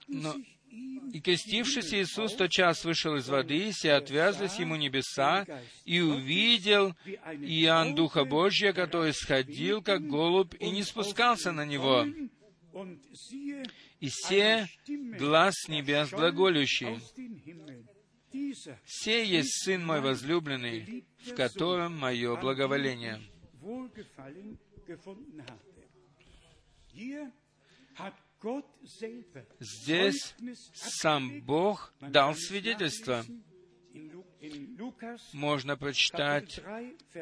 Но и крестившись Иисус тотчас вышел из воды, и все отвязались ему небеса, и увидел Иоанн Духа Божия, который сходил, как голубь, и не спускался на него. И все глаз небес глаголющий. «Все есть Сын мой возлюбленный, в котором мое благоволение». Здесь сам Бог дал свидетельство. Можно прочитать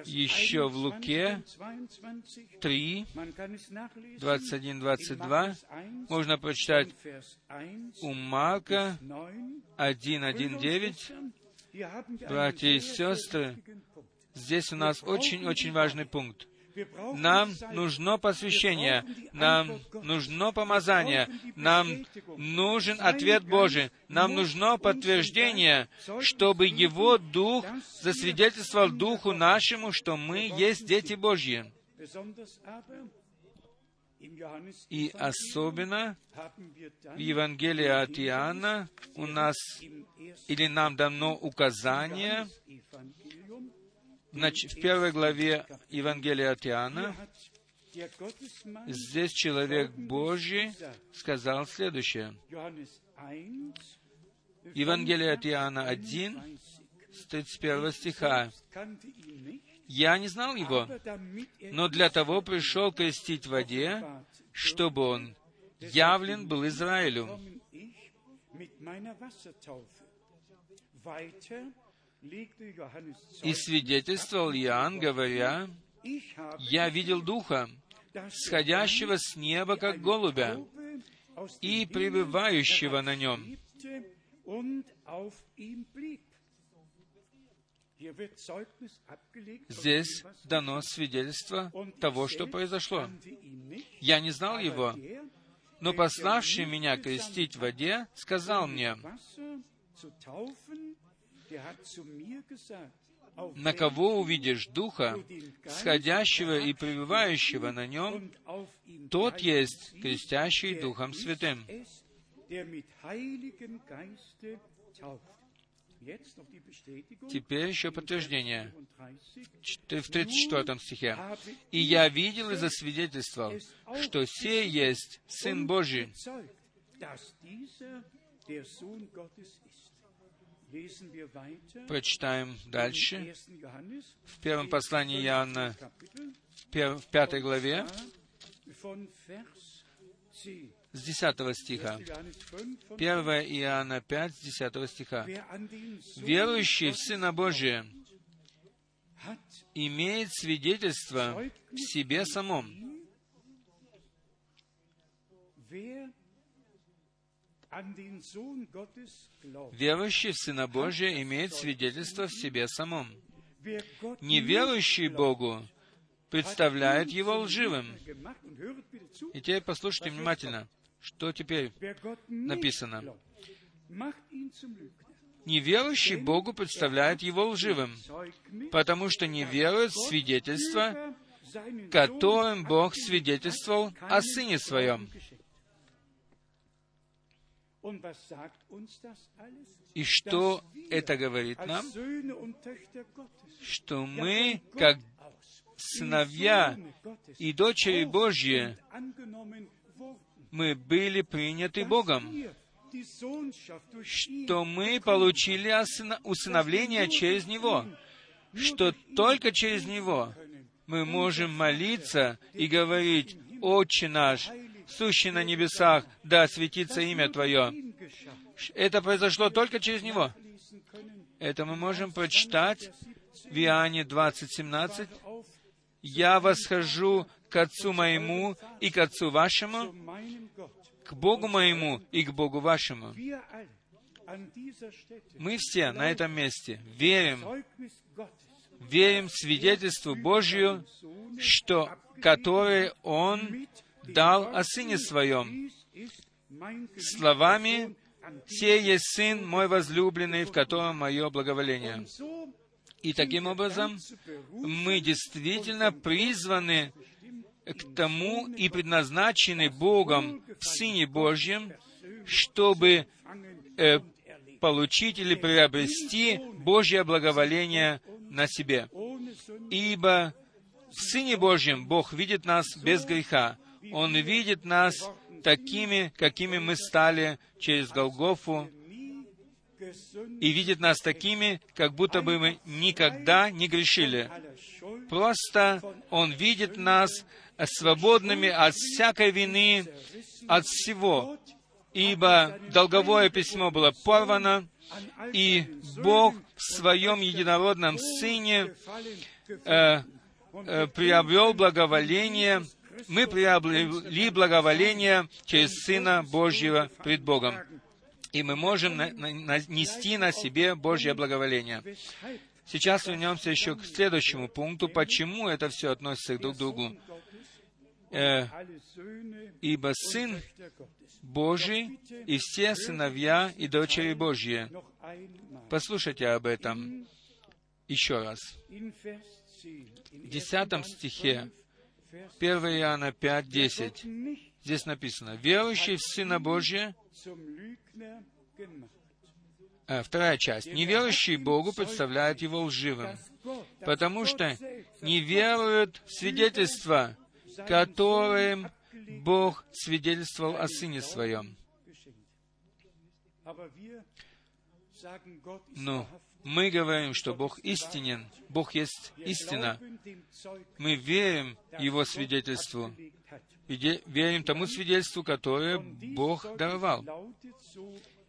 еще в Луке 3, 21-22. Можно прочитать у Марка 1, 1, 9. Братья и сестры, здесь у нас очень-очень важный пункт. Нам нужно посвящение, нам нужно помазание, нам нужен ответ Божий, нам нужно подтверждение, чтобы Его Дух засвидетельствовал Духу нашему, что мы есть дети Божьи. И особенно в Евангелии от Иоанна у нас или нам дано указание в первой главе Евангелия от Иоанна, здесь человек Божий сказал следующее. Евангелие от Иоанна 1, с 31 стиха. «Я не знал его, но для того пришел крестить в воде, чтобы он явлен был Израилю». И свидетельствовал Иоанн, говоря, «Я видел Духа, сходящего с неба, как голубя, и пребывающего на нем». Здесь дано свидетельство того, что произошло. Я не знал его, но пославший меня крестить в воде сказал мне, на кого увидишь Духа, сходящего и пребывающего на нем, тот есть крестящий Духом Святым. Теперь еще подтверждение. В 34 стихе. «И я видел и засвидетельствовал, что сей есть Сын Божий». Прочитаем дальше. В первом послании Иоанна, в пятой главе, с 10 стиха. 1 Иоанна 5, с 10 стиха. «Верующий в Сына Божия имеет свидетельство в себе самом». Верующий в Сына Божия имеет свидетельство в себе самом. Неверующий Богу представляет его лживым. И теперь послушайте внимательно, что теперь написано. Неверующий Богу представляет его лживым, потому что не верует в свидетельство, которым Бог свидетельствовал о Сыне Своем. И что это говорит нам? Что мы, как сыновья и дочери Божьи, мы были приняты Богом, что мы получили усыновление через Него, что только через Него. мы можем молиться и говорить, «Отче наш, сущий на небесах, да светится имя Твое». Это произошло только через Него. Это мы можем прочитать в Иоанне 20, 17. «Я восхожу к Отцу моему и к Отцу вашему, к Богу моему и к Богу вашему». Мы все на этом месте верим, верим свидетельству Божию, что, которое Он дал о Сыне Своем, словами «Сей есть Сын мой возлюбленный, в котором мое благоволение». И таким образом мы действительно призваны к тому и предназначены Богом в Сыне Божьем, чтобы э, получить или приобрести Божье благоволение на себе. Ибо в Сыне Божьем Бог видит нас без греха. Он видит нас такими, какими мы стали через Голгофу, и видит нас такими, как будто бы мы никогда не грешили. Просто Он видит нас свободными от всякой вины, от всего. Ибо долговое письмо было порвано, и Бог в Своем единородном Сыне э, э, приобрел благоволение, мы приобрели благоволение через Сына Божьего пред Богом и мы можем нести на себе Божье благоволение. Сейчас вернемся еще к следующему пункту, почему это все относится друг к другу. Э, «Ибо Сын Божий и все сыновья и дочери Божьи». Послушайте об этом еще раз. В десятом стихе 1 Иоанна 5, 10 здесь написано, «Верующий в Сына Божия а, вторая часть. Неверующий Богу представляет его лживым, потому что не веруют в свидетельство, которым Бог свидетельствовал о Сыне Своем. Но мы говорим, что Бог истинен, Бог есть истина. Мы верим Его свидетельству верим тому свидетельству, которое Бог даровал.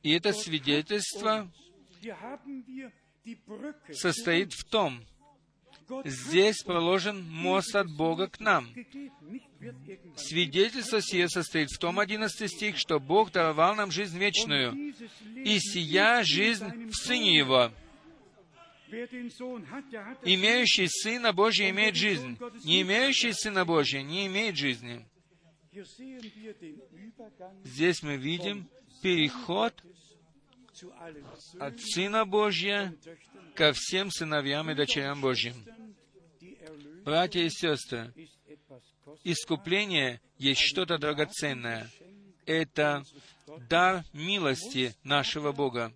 И это свидетельство состоит в том, здесь проложен мост от Бога к нам. Свидетельство сие состоит в том, 11 стих, что Бог даровал нам жизнь вечную, и сия жизнь в Сыне Его. Имеющий Сына Божия имеет жизнь. Не имеющий Сына Божия не имеет жизни. Здесь мы видим переход от Сына Божья ко всем сыновьям и дочерям Божьим. Братья и сестры, искупление есть что-то драгоценное. Это дар милости нашего Бога.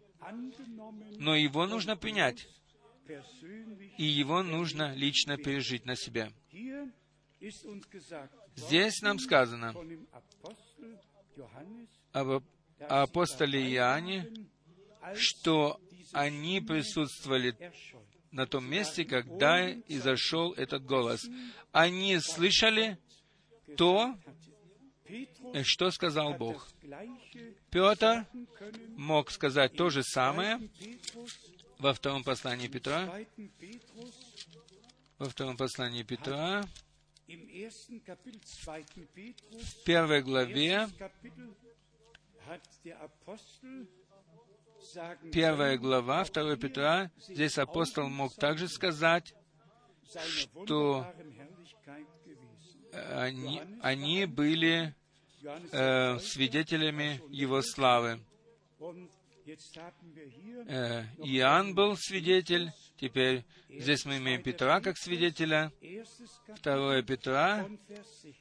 но его нужно принять, и его нужно лично пережить на себе. Здесь нам сказано об апостоле Иоанне, что они присутствовали на том месте, когда изошел этот голос. Они слышали то, что сказал Бог. Петр мог сказать то же самое во втором послании Петра, во втором послании Петра, в первой главе, первая глава, 2 Петра, здесь апостол мог также сказать, что они, они были э, свидетелями Его славы. Э, Иоанн был свидетель, теперь здесь мы имеем Петра как свидетеля. 2 Петра,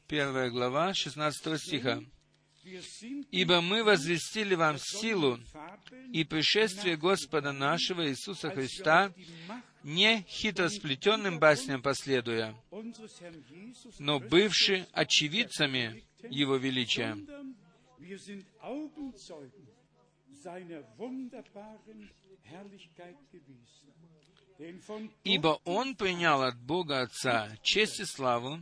1 глава, 16 стиха. «Ибо мы возвестили вам силу и пришествие Господа нашего Иисуса Христа, не хитросплетенным басням последуя, но бывши очевидцами Его величия. Ибо Он принял от Бога Отца честь и славу,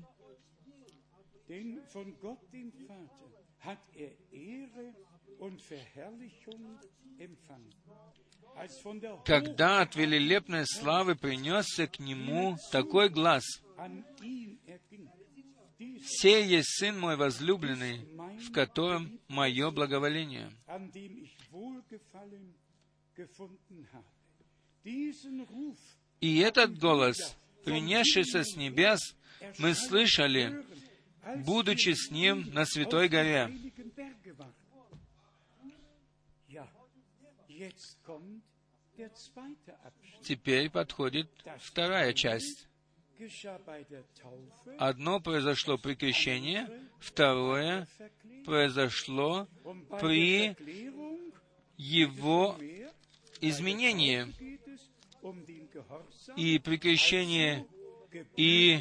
когда от велилепной славы принесся к Нему такой глаз. «Сей есть Сын мой возлюбленный, в котором мое благоволение». И этот голос, принесшийся с небес, мы слышали, будучи с Ним на Святой горе. Теперь подходит вторая часть. Одно произошло при крещении, второе произошло при его изменении. И при крещении, и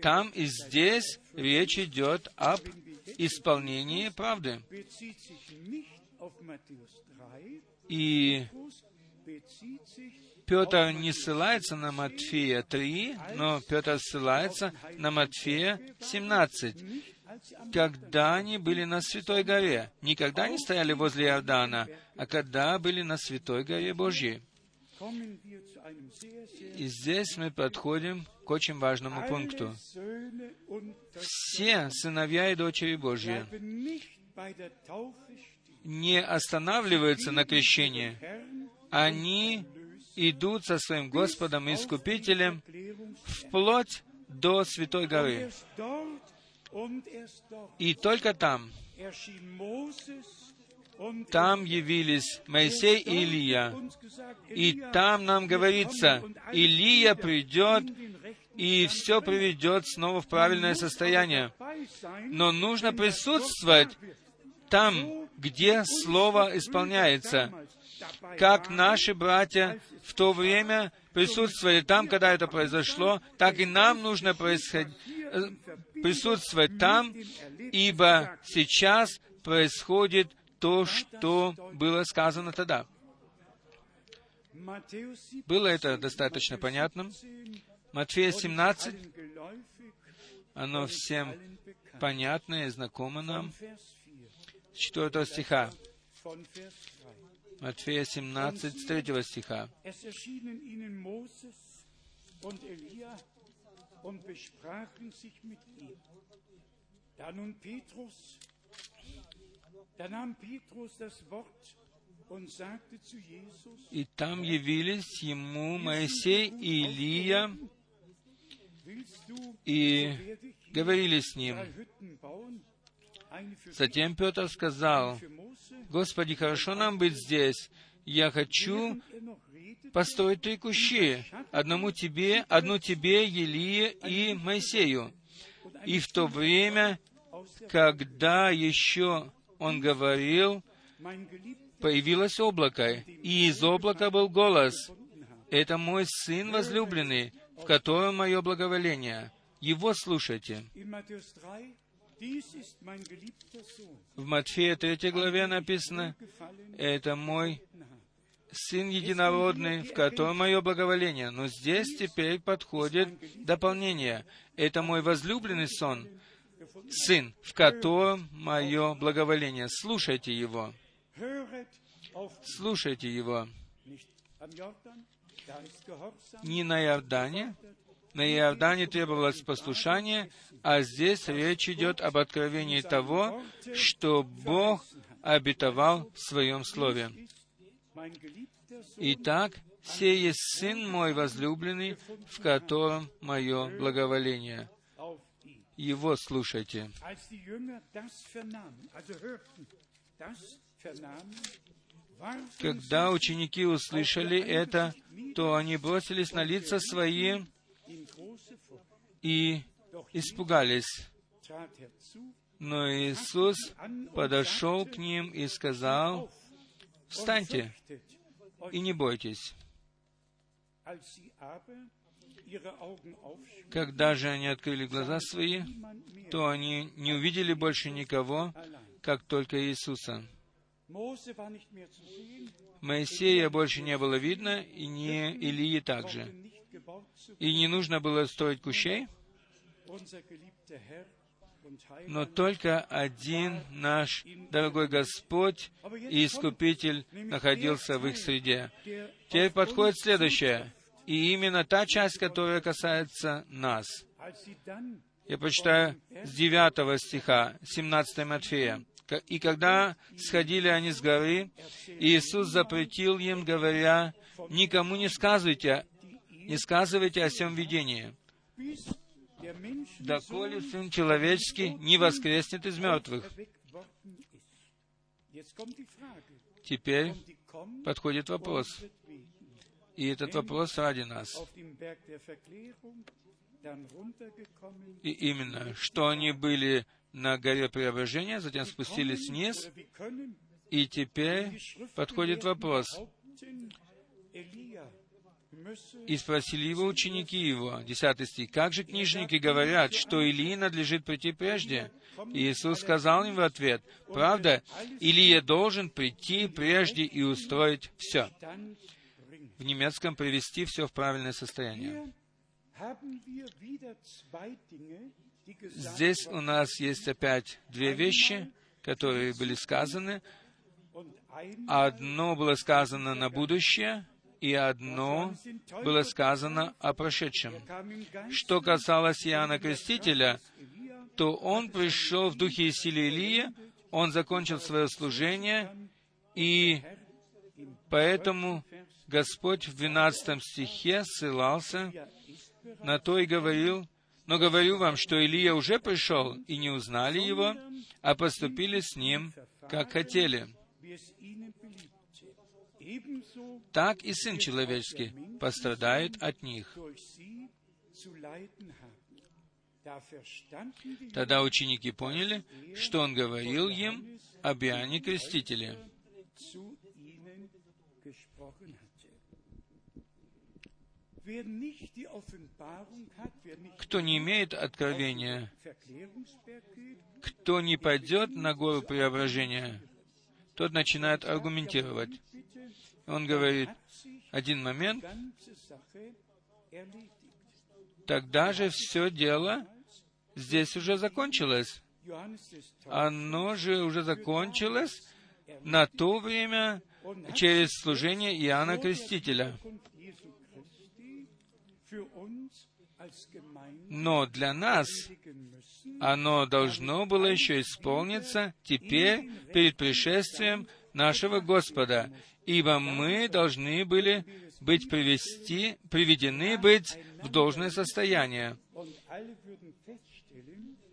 там и здесь речь идет об исполнении правды. И Петр не ссылается на Матфея 3, но Петр ссылается на Матфея 17, когда они были на Святой горе. Никогда они стояли возле Иордана, а когда были на Святой горе Божьей. И здесь мы подходим к очень важному пункту. Все сыновья и дочери Божьи не останавливаются на крещении. Они идут со своим Господом и Искупителем вплоть до Святой горы. И только там, там явились Моисей и Илия. И там нам говорится, Илия придет и все приведет снова в правильное состояние. Но нужно присутствовать там, где Слово исполняется. Как наши братья в то время присутствовали там, когда это произошло, так и нам нужно происход... Э, присутствовать там, ибо сейчас происходит то, что было сказано тогда. Было это достаточно понятным. Матфея 17, оно всем понятно и знакомо нам. 4 стиха. Матфея 17, с 3 стиха. И там явились ему Моисей и Илия, и говорили с ним. Затем Петр сказал, «Господи, хорошо нам быть здесь. Я хочу построить три кущи, одному тебе, одну тебе, Елие и Моисею». И в то время, когда еще он говорил, появилось облако, и из облака был голос. Это мой сын возлюбленный, в котором мое благоволение. Его слушайте. В Матфея 3 главе написано, это мой Сын Единородный, в котором мое благоволение. Но здесь теперь подходит дополнение. Это мой возлюбленный сон, Сын, в котором мое благоволение. Слушайте его. Слушайте его. Не на Иордане. На Иордане требовалось послушание, а здесь речь идет об откровении того, что Бог обетовал в Своем Слове. Итак, сей есть Сын мой возлюбленный, в котором мое благоволение. Его слушайте. Когда ученики услышали это, то они бросились на лица свои и испугались. Но Иисус подошел к ним и сказал, «Встаньте и не бойтесь». Когда же они открыли глаза свои, то они не увидели больше никого, как только Иисуса. Моисея больше не было видно, и не Илии также. И не нужно было строить кущей, но только один наш дорогой Господь и Искупитель находился в их среде. Теперь подходит следующее, и именно та часть, которая касается нас. Я прочитаю с 9 стиха, 17 Матфея. «И когда сходили они с горы, Иисус запретил им, говоря, «Никому не сказывайте, не сказывайте о всем видении, доколе Сын Человеческий не воскреснет из мертвых». Теперь подходит вопрос. И этот вопрос ради нас. И именно, что они были на горе преображения, затем спустились вниз, и теперь подходит вопрос. И спросили его ученики его, 10 стих, «Как же книжники говорят, что Илии надлежит прийти прежде?» И Иисус сказал им в ответ, «Правда, Илия должен прийти прежде и устроить все». В немецком привести все в правильное состояние. Здесь у нас есть опять две вещи, которые были сказаны. Одно было сказано на будущее, и одно было сказано о прошедшем. Что касалось Иоанна Крестителя, то он пришел в духе и силе Илии, он закончил свое служение, и поэтому Господь в 12 стихе ссылался на то и говорил, «Но говорю вам, что Илия уже пришел, и не узнали его, а поступили с ним, как хотели». Так и Сын Человеческий пострадает от них. Тогда ученики поняли, что Он говорил им об Иоанне Крестителе. Кто не имеет откровения, кто не пойдет на гору преображения, тот начинает аргументировать. Он говорит, один момент, тогда же все дело здесь уже закончилось. Оно же уже закончилось на то время через служение Иоанна Крестителя. Но для нас оно должно было еще исполниться теперь перед пришествием нашего Господа, ибо мы должны были быть привести, приведены быть в должное состояние.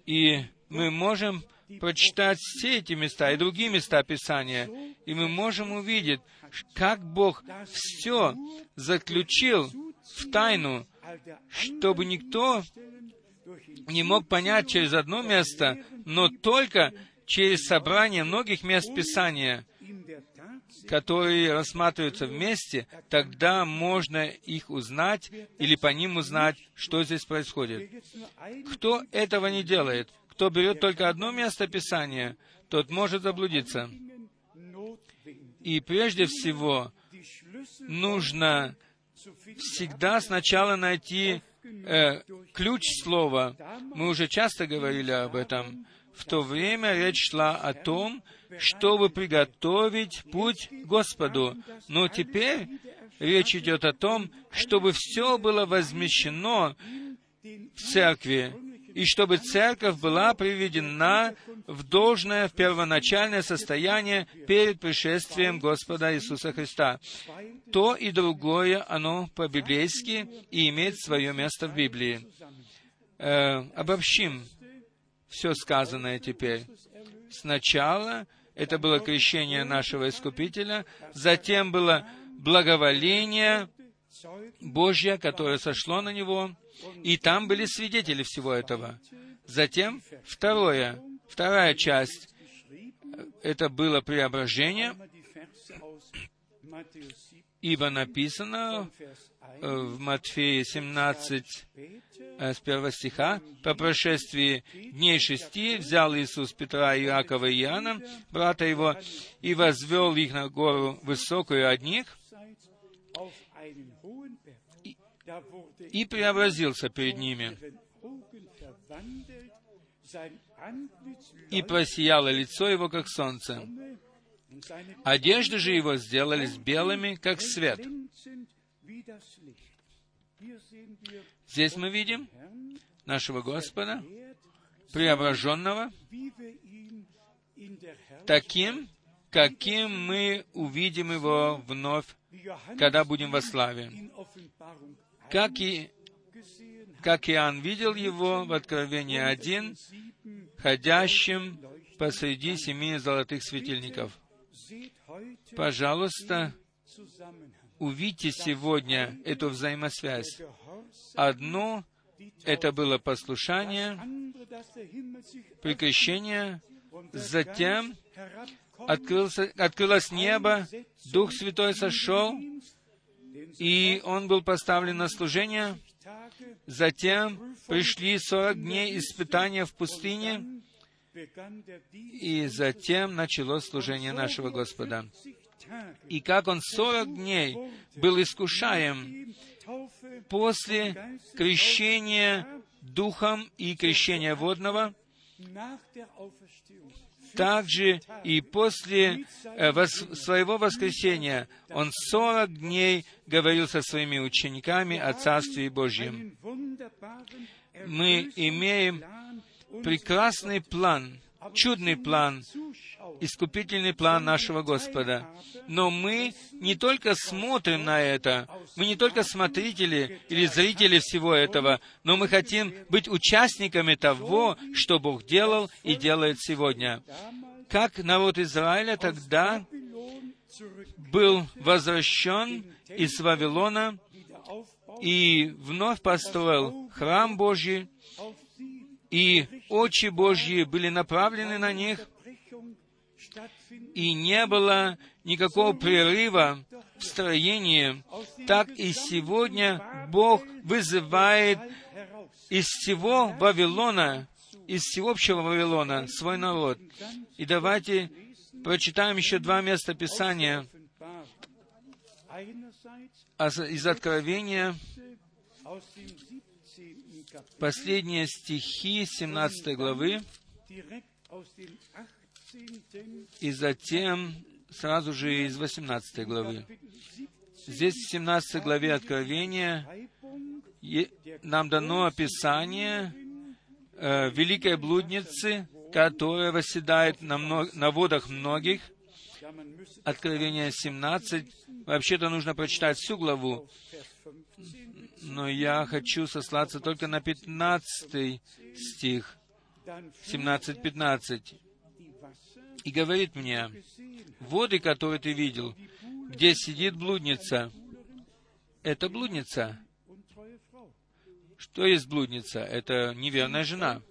И мы можем прочитать все эти места и другие места Писания, и мы можем увидеть, как Бог все заключил в тайну, чтобы никто не мог понять через одно место, но только через собрание многих мест Писания. которые рассматриваются вместе, тогда можно их узнать или по ним узнать, что здесь происходит. Кто этого не делает, кто берет только одно место Писания, тот может заблудиться. И прежде всего нужно всегда сначала найти э, ключ слова. Мы уже часто говорили об этом. В то время речь шла о том, чтобы приготовить путь Господу. Но теперь речь идет о том, чтобы все было возмещено в церкви, и чтобы церковь была приведена в должное, в первоначальное состояние перед пришествием Господа Иисуса Христа. То и другое, оно по-библейски и имеет свое место в Библии. Э, обобщим все сказанное теперь. Сначала это было крещение нашего Искупителя, затем было благоволение Божье, которое сошло на него, и там были свидетели всего этого. Затем второе, вторая часть, это было преображение, ибо написано э, в Матфея 17, э, с первого стиха, «По прошествии дней шести взял Иисус Петра, Иакова и Иоанна, брата его, и возвел их на гору высокую одних, и преобразился перед ними. И просияло лицо его, как солнце. Одежды же его сделались белыми, как свет. Здесь мы видим нашего Господа, преображенного, таким, каким мы увидим его вновь, когда будем во славе как и как Иоанн видел его в Откровении 1, ходящим посреди семи золотых светильников. Пожалуйста, увидьте сегодня эту взаимосвязь. Одно — это было послушание, прекращение, затем открылся, открылось небо, Дух Святой сошел, и он был поставлен на служение. Затем пришли сорок дней испытания в пустыне, и затем началось служение нашего Господа. И как он сорок дней был искушаем после крещения Духом и крещения водного, также и после э, своего воскресения он сорок дней говорил со своими учениками о Царстве Божьем. Мы имеем прекрасный план, чудный план, искупительный план нашего Господа. Но мы не только смотрим на это, мы не только смотрители или зрители всего этого, но мы хотим быть участниками того, что Бог делал и делает сегодня. Как народ Израиля тогда был возвращен из Вавилона и вновь построил храм Божий, и очи Божьи были направлены на них, и не было никакого прерыва в строении, так и сегодня Бог вызывает из всего Вавилона, из всеобщего Вавилона свой народ. И давайте прочитаем еще два места Писания. Из Откровения, последние стихи 17 главы, и затем сразу же из 18 главы. Здесь в 17 главе Откровения нам дано описание э, великой блудницы, которая восседает на, мног, на водах многих. Откровение 17. Вообще-то нужно прочитать всю главу, но я хочу сослаться только на 15 стих, 17-15 и говорит мне, воды, которые ты видел, где сидит блудница, это блудница. Что есть блудница? Это неверная жена.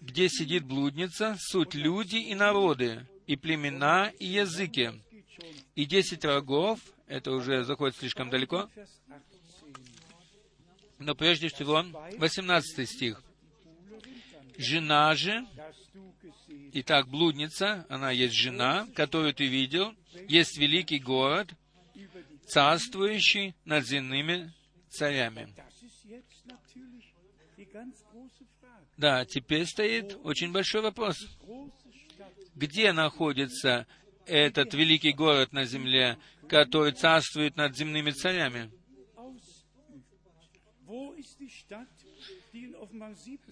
Где сидит блудница, суть люди и народы, и племена, и языки. И десять рогов, это уже заходит слишком далеко, но прежде всего, 18 стих. Жена же, итак, блудница, она есть жена, которую ты видел, есть великий город, царствующий над земными царями. Да, теперь стоит очень большой вопрос. Где находится этот великий город на земле, который царствует над земными царями?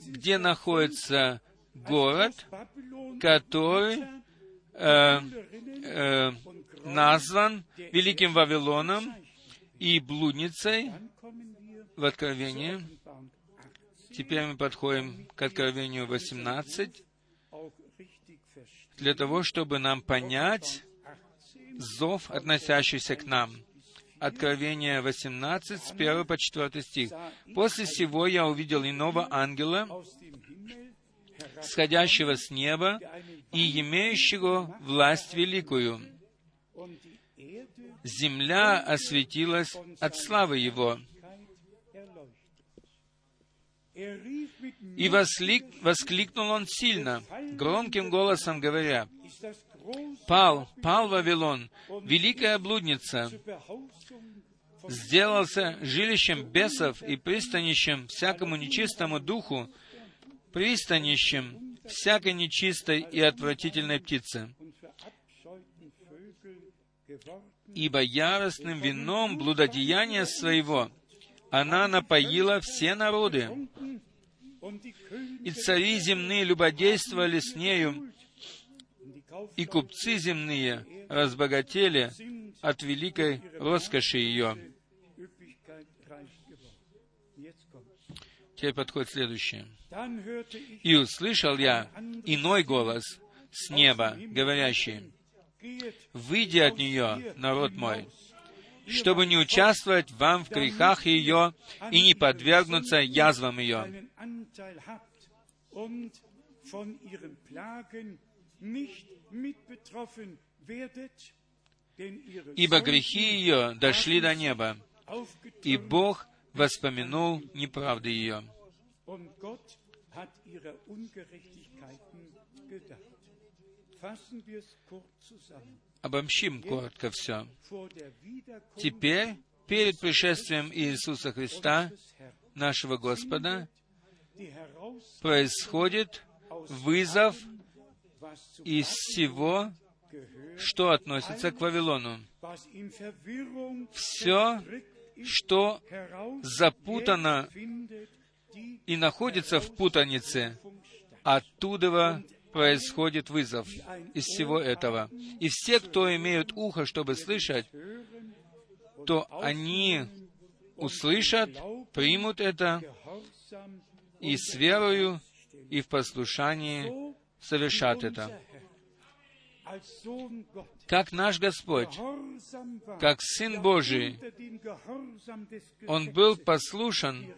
Где находится город, который э, э, назван Великим Вавилоном и блудницей в Откровении. Теперь мы подходим к Откровению 18, для того, чтобы нам понять зов, относящийся к нам. Откровение 18, с 1 по 4 стих. «После всего я увидел иного ангела, сходящего с неба и имеющего власть великую. Земля осветилась от славы его. И восклик, воскликнул он сильно, громким голосом говоря, «Пал, пал Вавилон, великая блудница, сделался жилищем бесов и пристанищем всякому нечистому духу, пристанищем всякой нечистой и отвратительной птицы. Ибо яростным вином блудодеяния своего она напоила все народы, и цари земные любодействовали с нею, и купцы земные разбогатели от великой роскоши ее. Теперь подходит следующее. «И услышал я иной голос с неба, говорящий, «Выйди от нее, народ мой, чтобы не участвовать вам в грехах ее и не подвергнуться язвам ее. Ибо грехи ее дошли до неба, и Бог воспомянул неправды ее. Обобщим коротко все. Теперь, перед пришествием Иисуса Христа, нашего Господа, происходит вызов из всего, что относится к Вавилону. Все, что запутано и находится в путанице, оттуда происходит вызов из всего этого. И все, кто имеют ухо, чтобы слышать, то они услышат, примут это и с верою и в послушании совершат это. Как наш Господь, как Сын Божий, Он был послушен,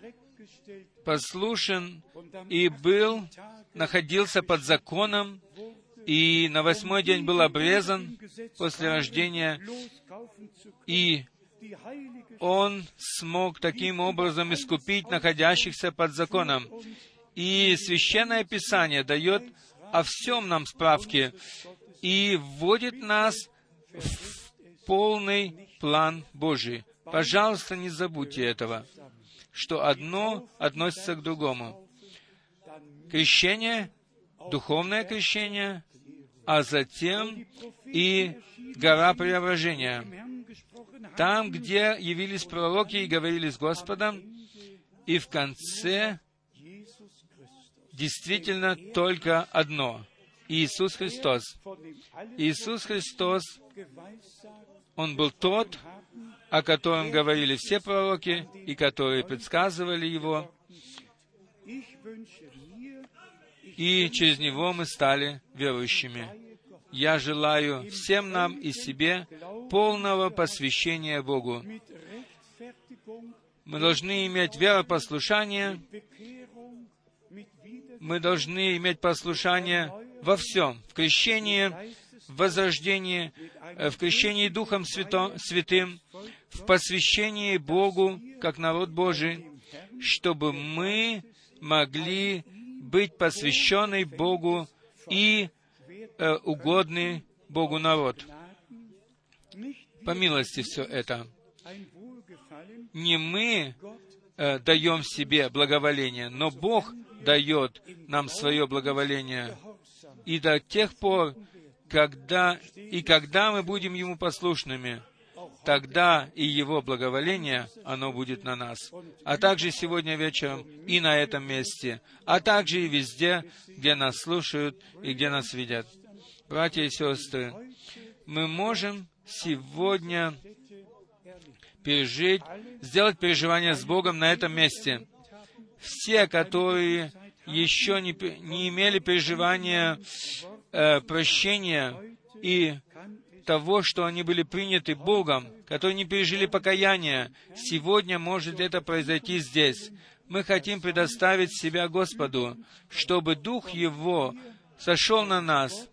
послушен и был, находился под законом, и на восьмой день был обрезан после рождения, и он смог таким образом искупить находящихся под законом. И Священное Писание дает о всем нам справки и вводит нас в полный план Божий. Пожалуйста, не забудьте этого, что одно относится к другому. Крещение, духовное крещение, а затем и гора преображения. Там, где явились пророки и говорили с Господом, и в конце действительно только одно — Иисус Христос. Иисус Христос, Он был тот, о котором говорили все пророки и которые предсказывали Его, и через Него мы стали верующими. Я желаю всем нам и себе полного посвящения Богу. Мы должны иметь веропослушание, мы должны иметь послушание во всем, в крещении, в возрождении, э, в крещении Духом Святым, в посвящении Богу, как народ Божий, чтобы мы могли быть посвященный Богу и э, угодный Богу народ. По милости все это. Не мы э, даем себе благоволение, но Бог дает нам свое благоволение. И до тех пор, когда, и когда мы будем Ему послушными, тогда и Его благоволение, оно будет на нас. А также сегодня вечером и на этом месте, а также и везде, где нас слушают и где нас видят. Братья и сестры, мы можем сегодня пережить, сделать переживание с Богом на этом месте. Все, которые еще не, не имели переживания э, прощения и того, что они были приняты Богом, которые не пережили покаяния, сегодня может это произойти здесь. Мы хотим предоставить себя Господу, чтобы Дух Его сошел на нас,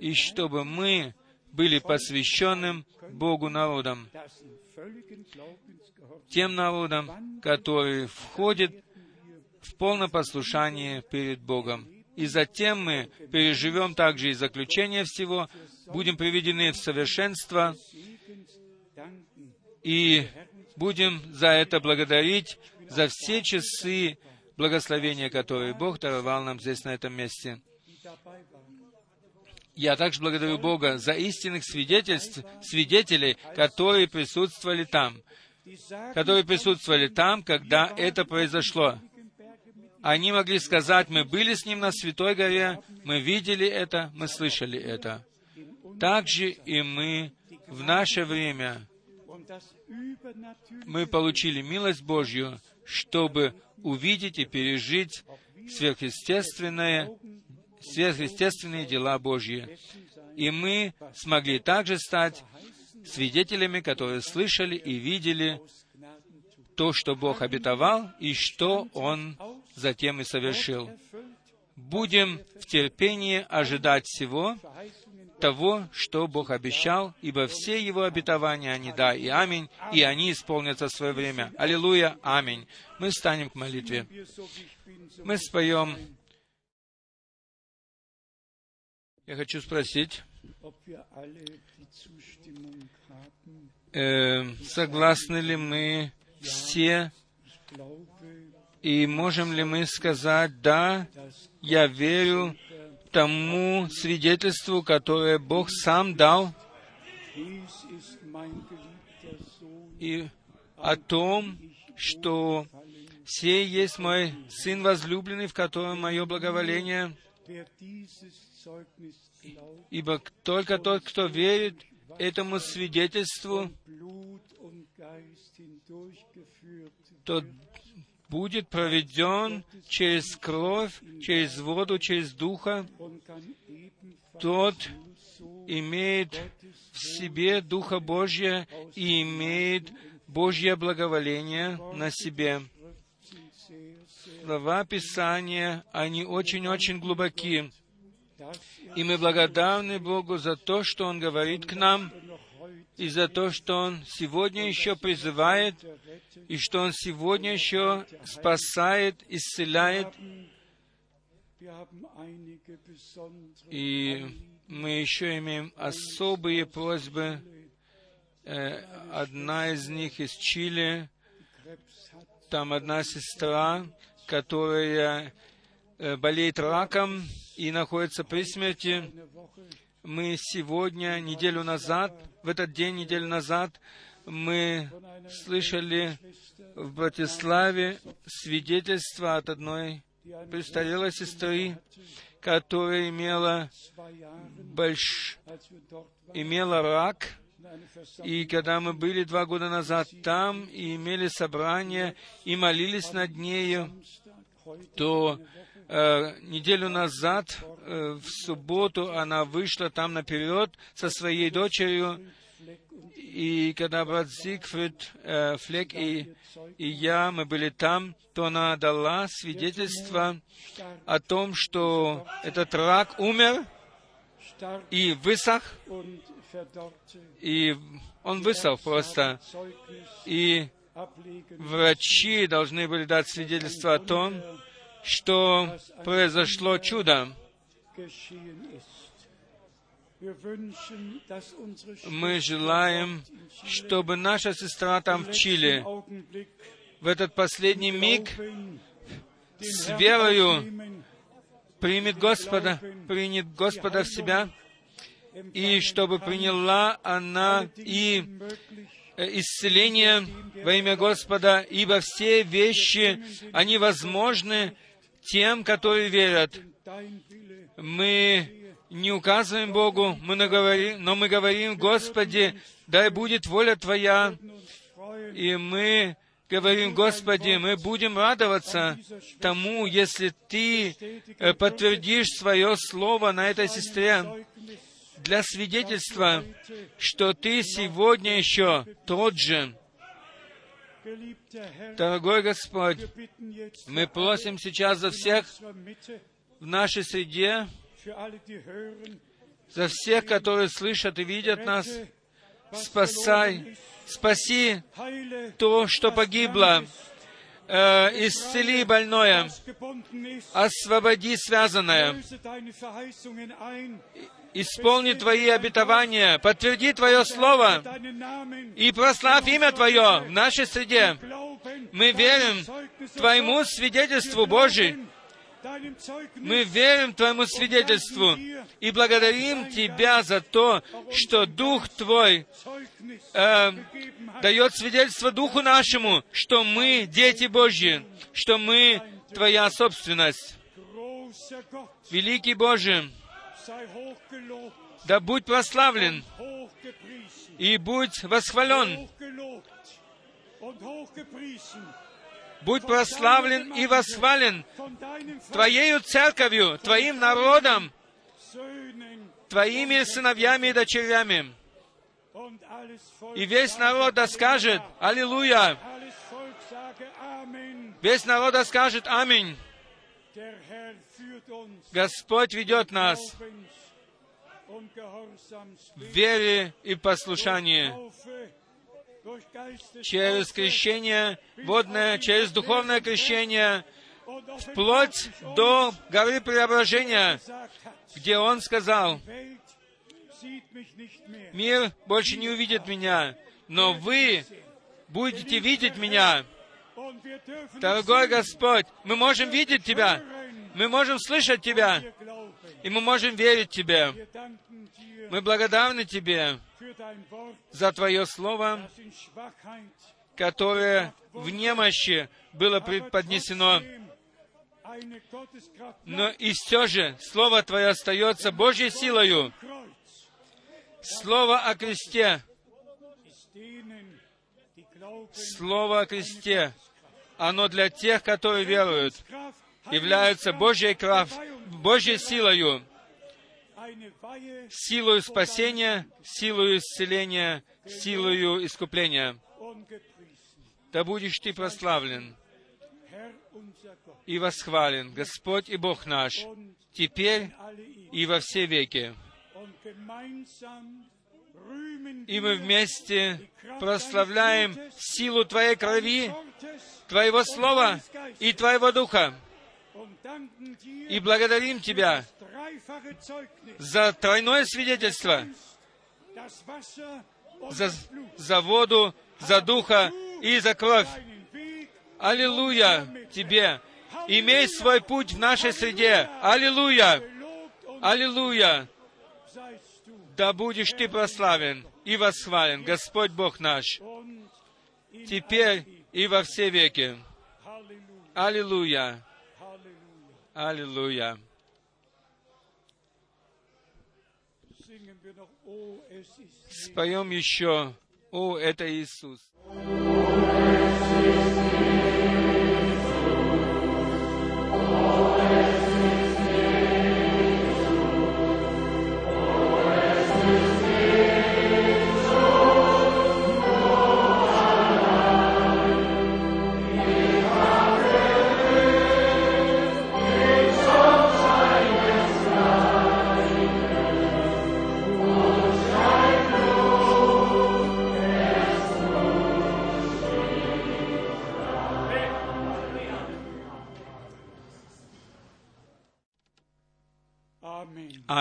и чтобы мы были посвященным Богу народом, тем народом, который входит в полное послушание перед Богом. И затем мы переживем также и заключение всего, будем приведены в совершенство и будем за это благодарить, за все часы благословения, которые Бог даровал нам здесь, на этом месте. Я также благодарю Бога за истинных свидетельств, свидетелей, которые присутствовали там, которые присутствовали там, когда это произошло. Они могли сказать, мы были с Ним на Святой горе, мы видели это, мы слышали это. Также и мы в наше время мы получили милость Божью, чтобы увидеть и пережить сверхъестественное, сверхъестественные дела Божьи. И мы смогли также стать свидетелями, которые слышали и видели то, что Бог обетовал, и что Он затем и совершил. Будем в терпении ожидать всего того, что Бог обещал, ибо все Его обетования, они да и аминь, и они исполнятся в свое время. Аллилуйя, аминь. Мы встанем к молитве. Мы споем. Я хочу спросить, э, согласны ли мы все и можем ли мы сказать, да, я верю тому свидетельству, которое Бог сам дал, и о том, что «Сей есть мой Сын возлюбленный, в котором мое благоволение». Ибо только тот, кто верит этому свидетельству, тот будет проведен через кровь, через воду, через Духа, тот имеет в себе Духа Божья и имеет Божье благоволение на себе. Слова Писания, они очень-очень глубоки. И мы благодарны Богу за то, что Он говорит к нам, и за то, что Он сегодня еще призывает, и что Он сегодня еще спасает, исцеляет. И мы еще имеем особые просьбы. Э, одна из них из Чили. Там одна сестра, которая э, болеет раком и находится при смерти мы сегодня, неделю назад, в этот день, неделю назад, мы слышали в Братиславе свидетельство от одной престарелой сестры, которая имела, больш... имела рак, и когда мы были два года назад там и имели собрание и молились над нею, то неделю назад, э, в субботу, она вышла там наперед со своей дочерью, и когда брат Зигфрид э, Флек и, и я, мы были там, то она дала свидетельство о том, что этот рак умер, и высох, и он высох просто. И врачи должны были дать свидетельство о том, что произошло чудо. Мы желаем, чтобы наша сестра там в Чили в этот последний миг с верою примет Господа, принят Господа в себя, и чтобы приняла она и э, исцеление во имя Господа, ибо все вещи, они возможны тем, которые верят. Мы не указываем Богу, мы наговорим, но мы говорим, Господи, дай будет воля Твоя, и мы говорим, Господи, мы будем радоваться тому, если Ты э, подтвердишь свое слово на этой сестре для свидетельства, что Ты сегодня еще тот же. Дорогой Господь, мы просим сейчас за всех в нашей среде, за всех, которые слышат и видят нас, спасай, спаси то, что погибло, э, исцели больное, освободи связанное, исполни Твои обетования, подтверди Твое Слово и прославь имя Твое в нашей среде. Мы верим Твоему свидетельству, Zeugnis, Мы верим Твоему свидетельству и благодарим Тебя за то, что Дух Твой э, дает свидетельство Духу нашему, что мы дети Божьи, что мы Твоя собственность. Великий Божий, да будь прославлен и будь восхвален, будь прославлен и восхвален Твоею церковью, Твоим народом, Твоими сыновьями и дочерями. И весь народ да скажет «Аллилуйя!» Весь народ да скажет «Аминь!» Господь ведет нас Gehorsams в вере и послушании через крещение водное, через духовное крещение, вплоть до горы преображения, где Он сказал. «Мир больше не увидит меня, но вы будете видеть меня». Дорогой Господь, мы можем видеть Тебя, мы можем слышать Тебя, и мы можем верить Тебе. Мы благодарны Тебе за Твое Слово, которое в немощи было преподнесено. Но и все же Слово Твое остается Божьей силою. Слово о кресте, Слово о кресте, оно для тех, которые веруют, является Божьей крав, Божьей силою, силою спасения, силою исцеления, силою искупления. Да будешь Ты прославлен и восхвален, Господь и Бог наш, теперь и во все веки. И мы вместе прославляем силу Твоей крови, Твоего Слова и Твоего Духа. И благодарим Тебя за тройное свидетельство, за, за воду, за Духа и за кровь. Аллилуйя Тебе! Имей свой путь в нашей среде. Аллилуйя! Аллилуйя! Да будешь Ты прославлен и восхвален, Господь Бог наш, теперь и во все веки. Аллилуйя! Аллилуйя! Споем еще «О, это Иисус».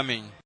Аминь.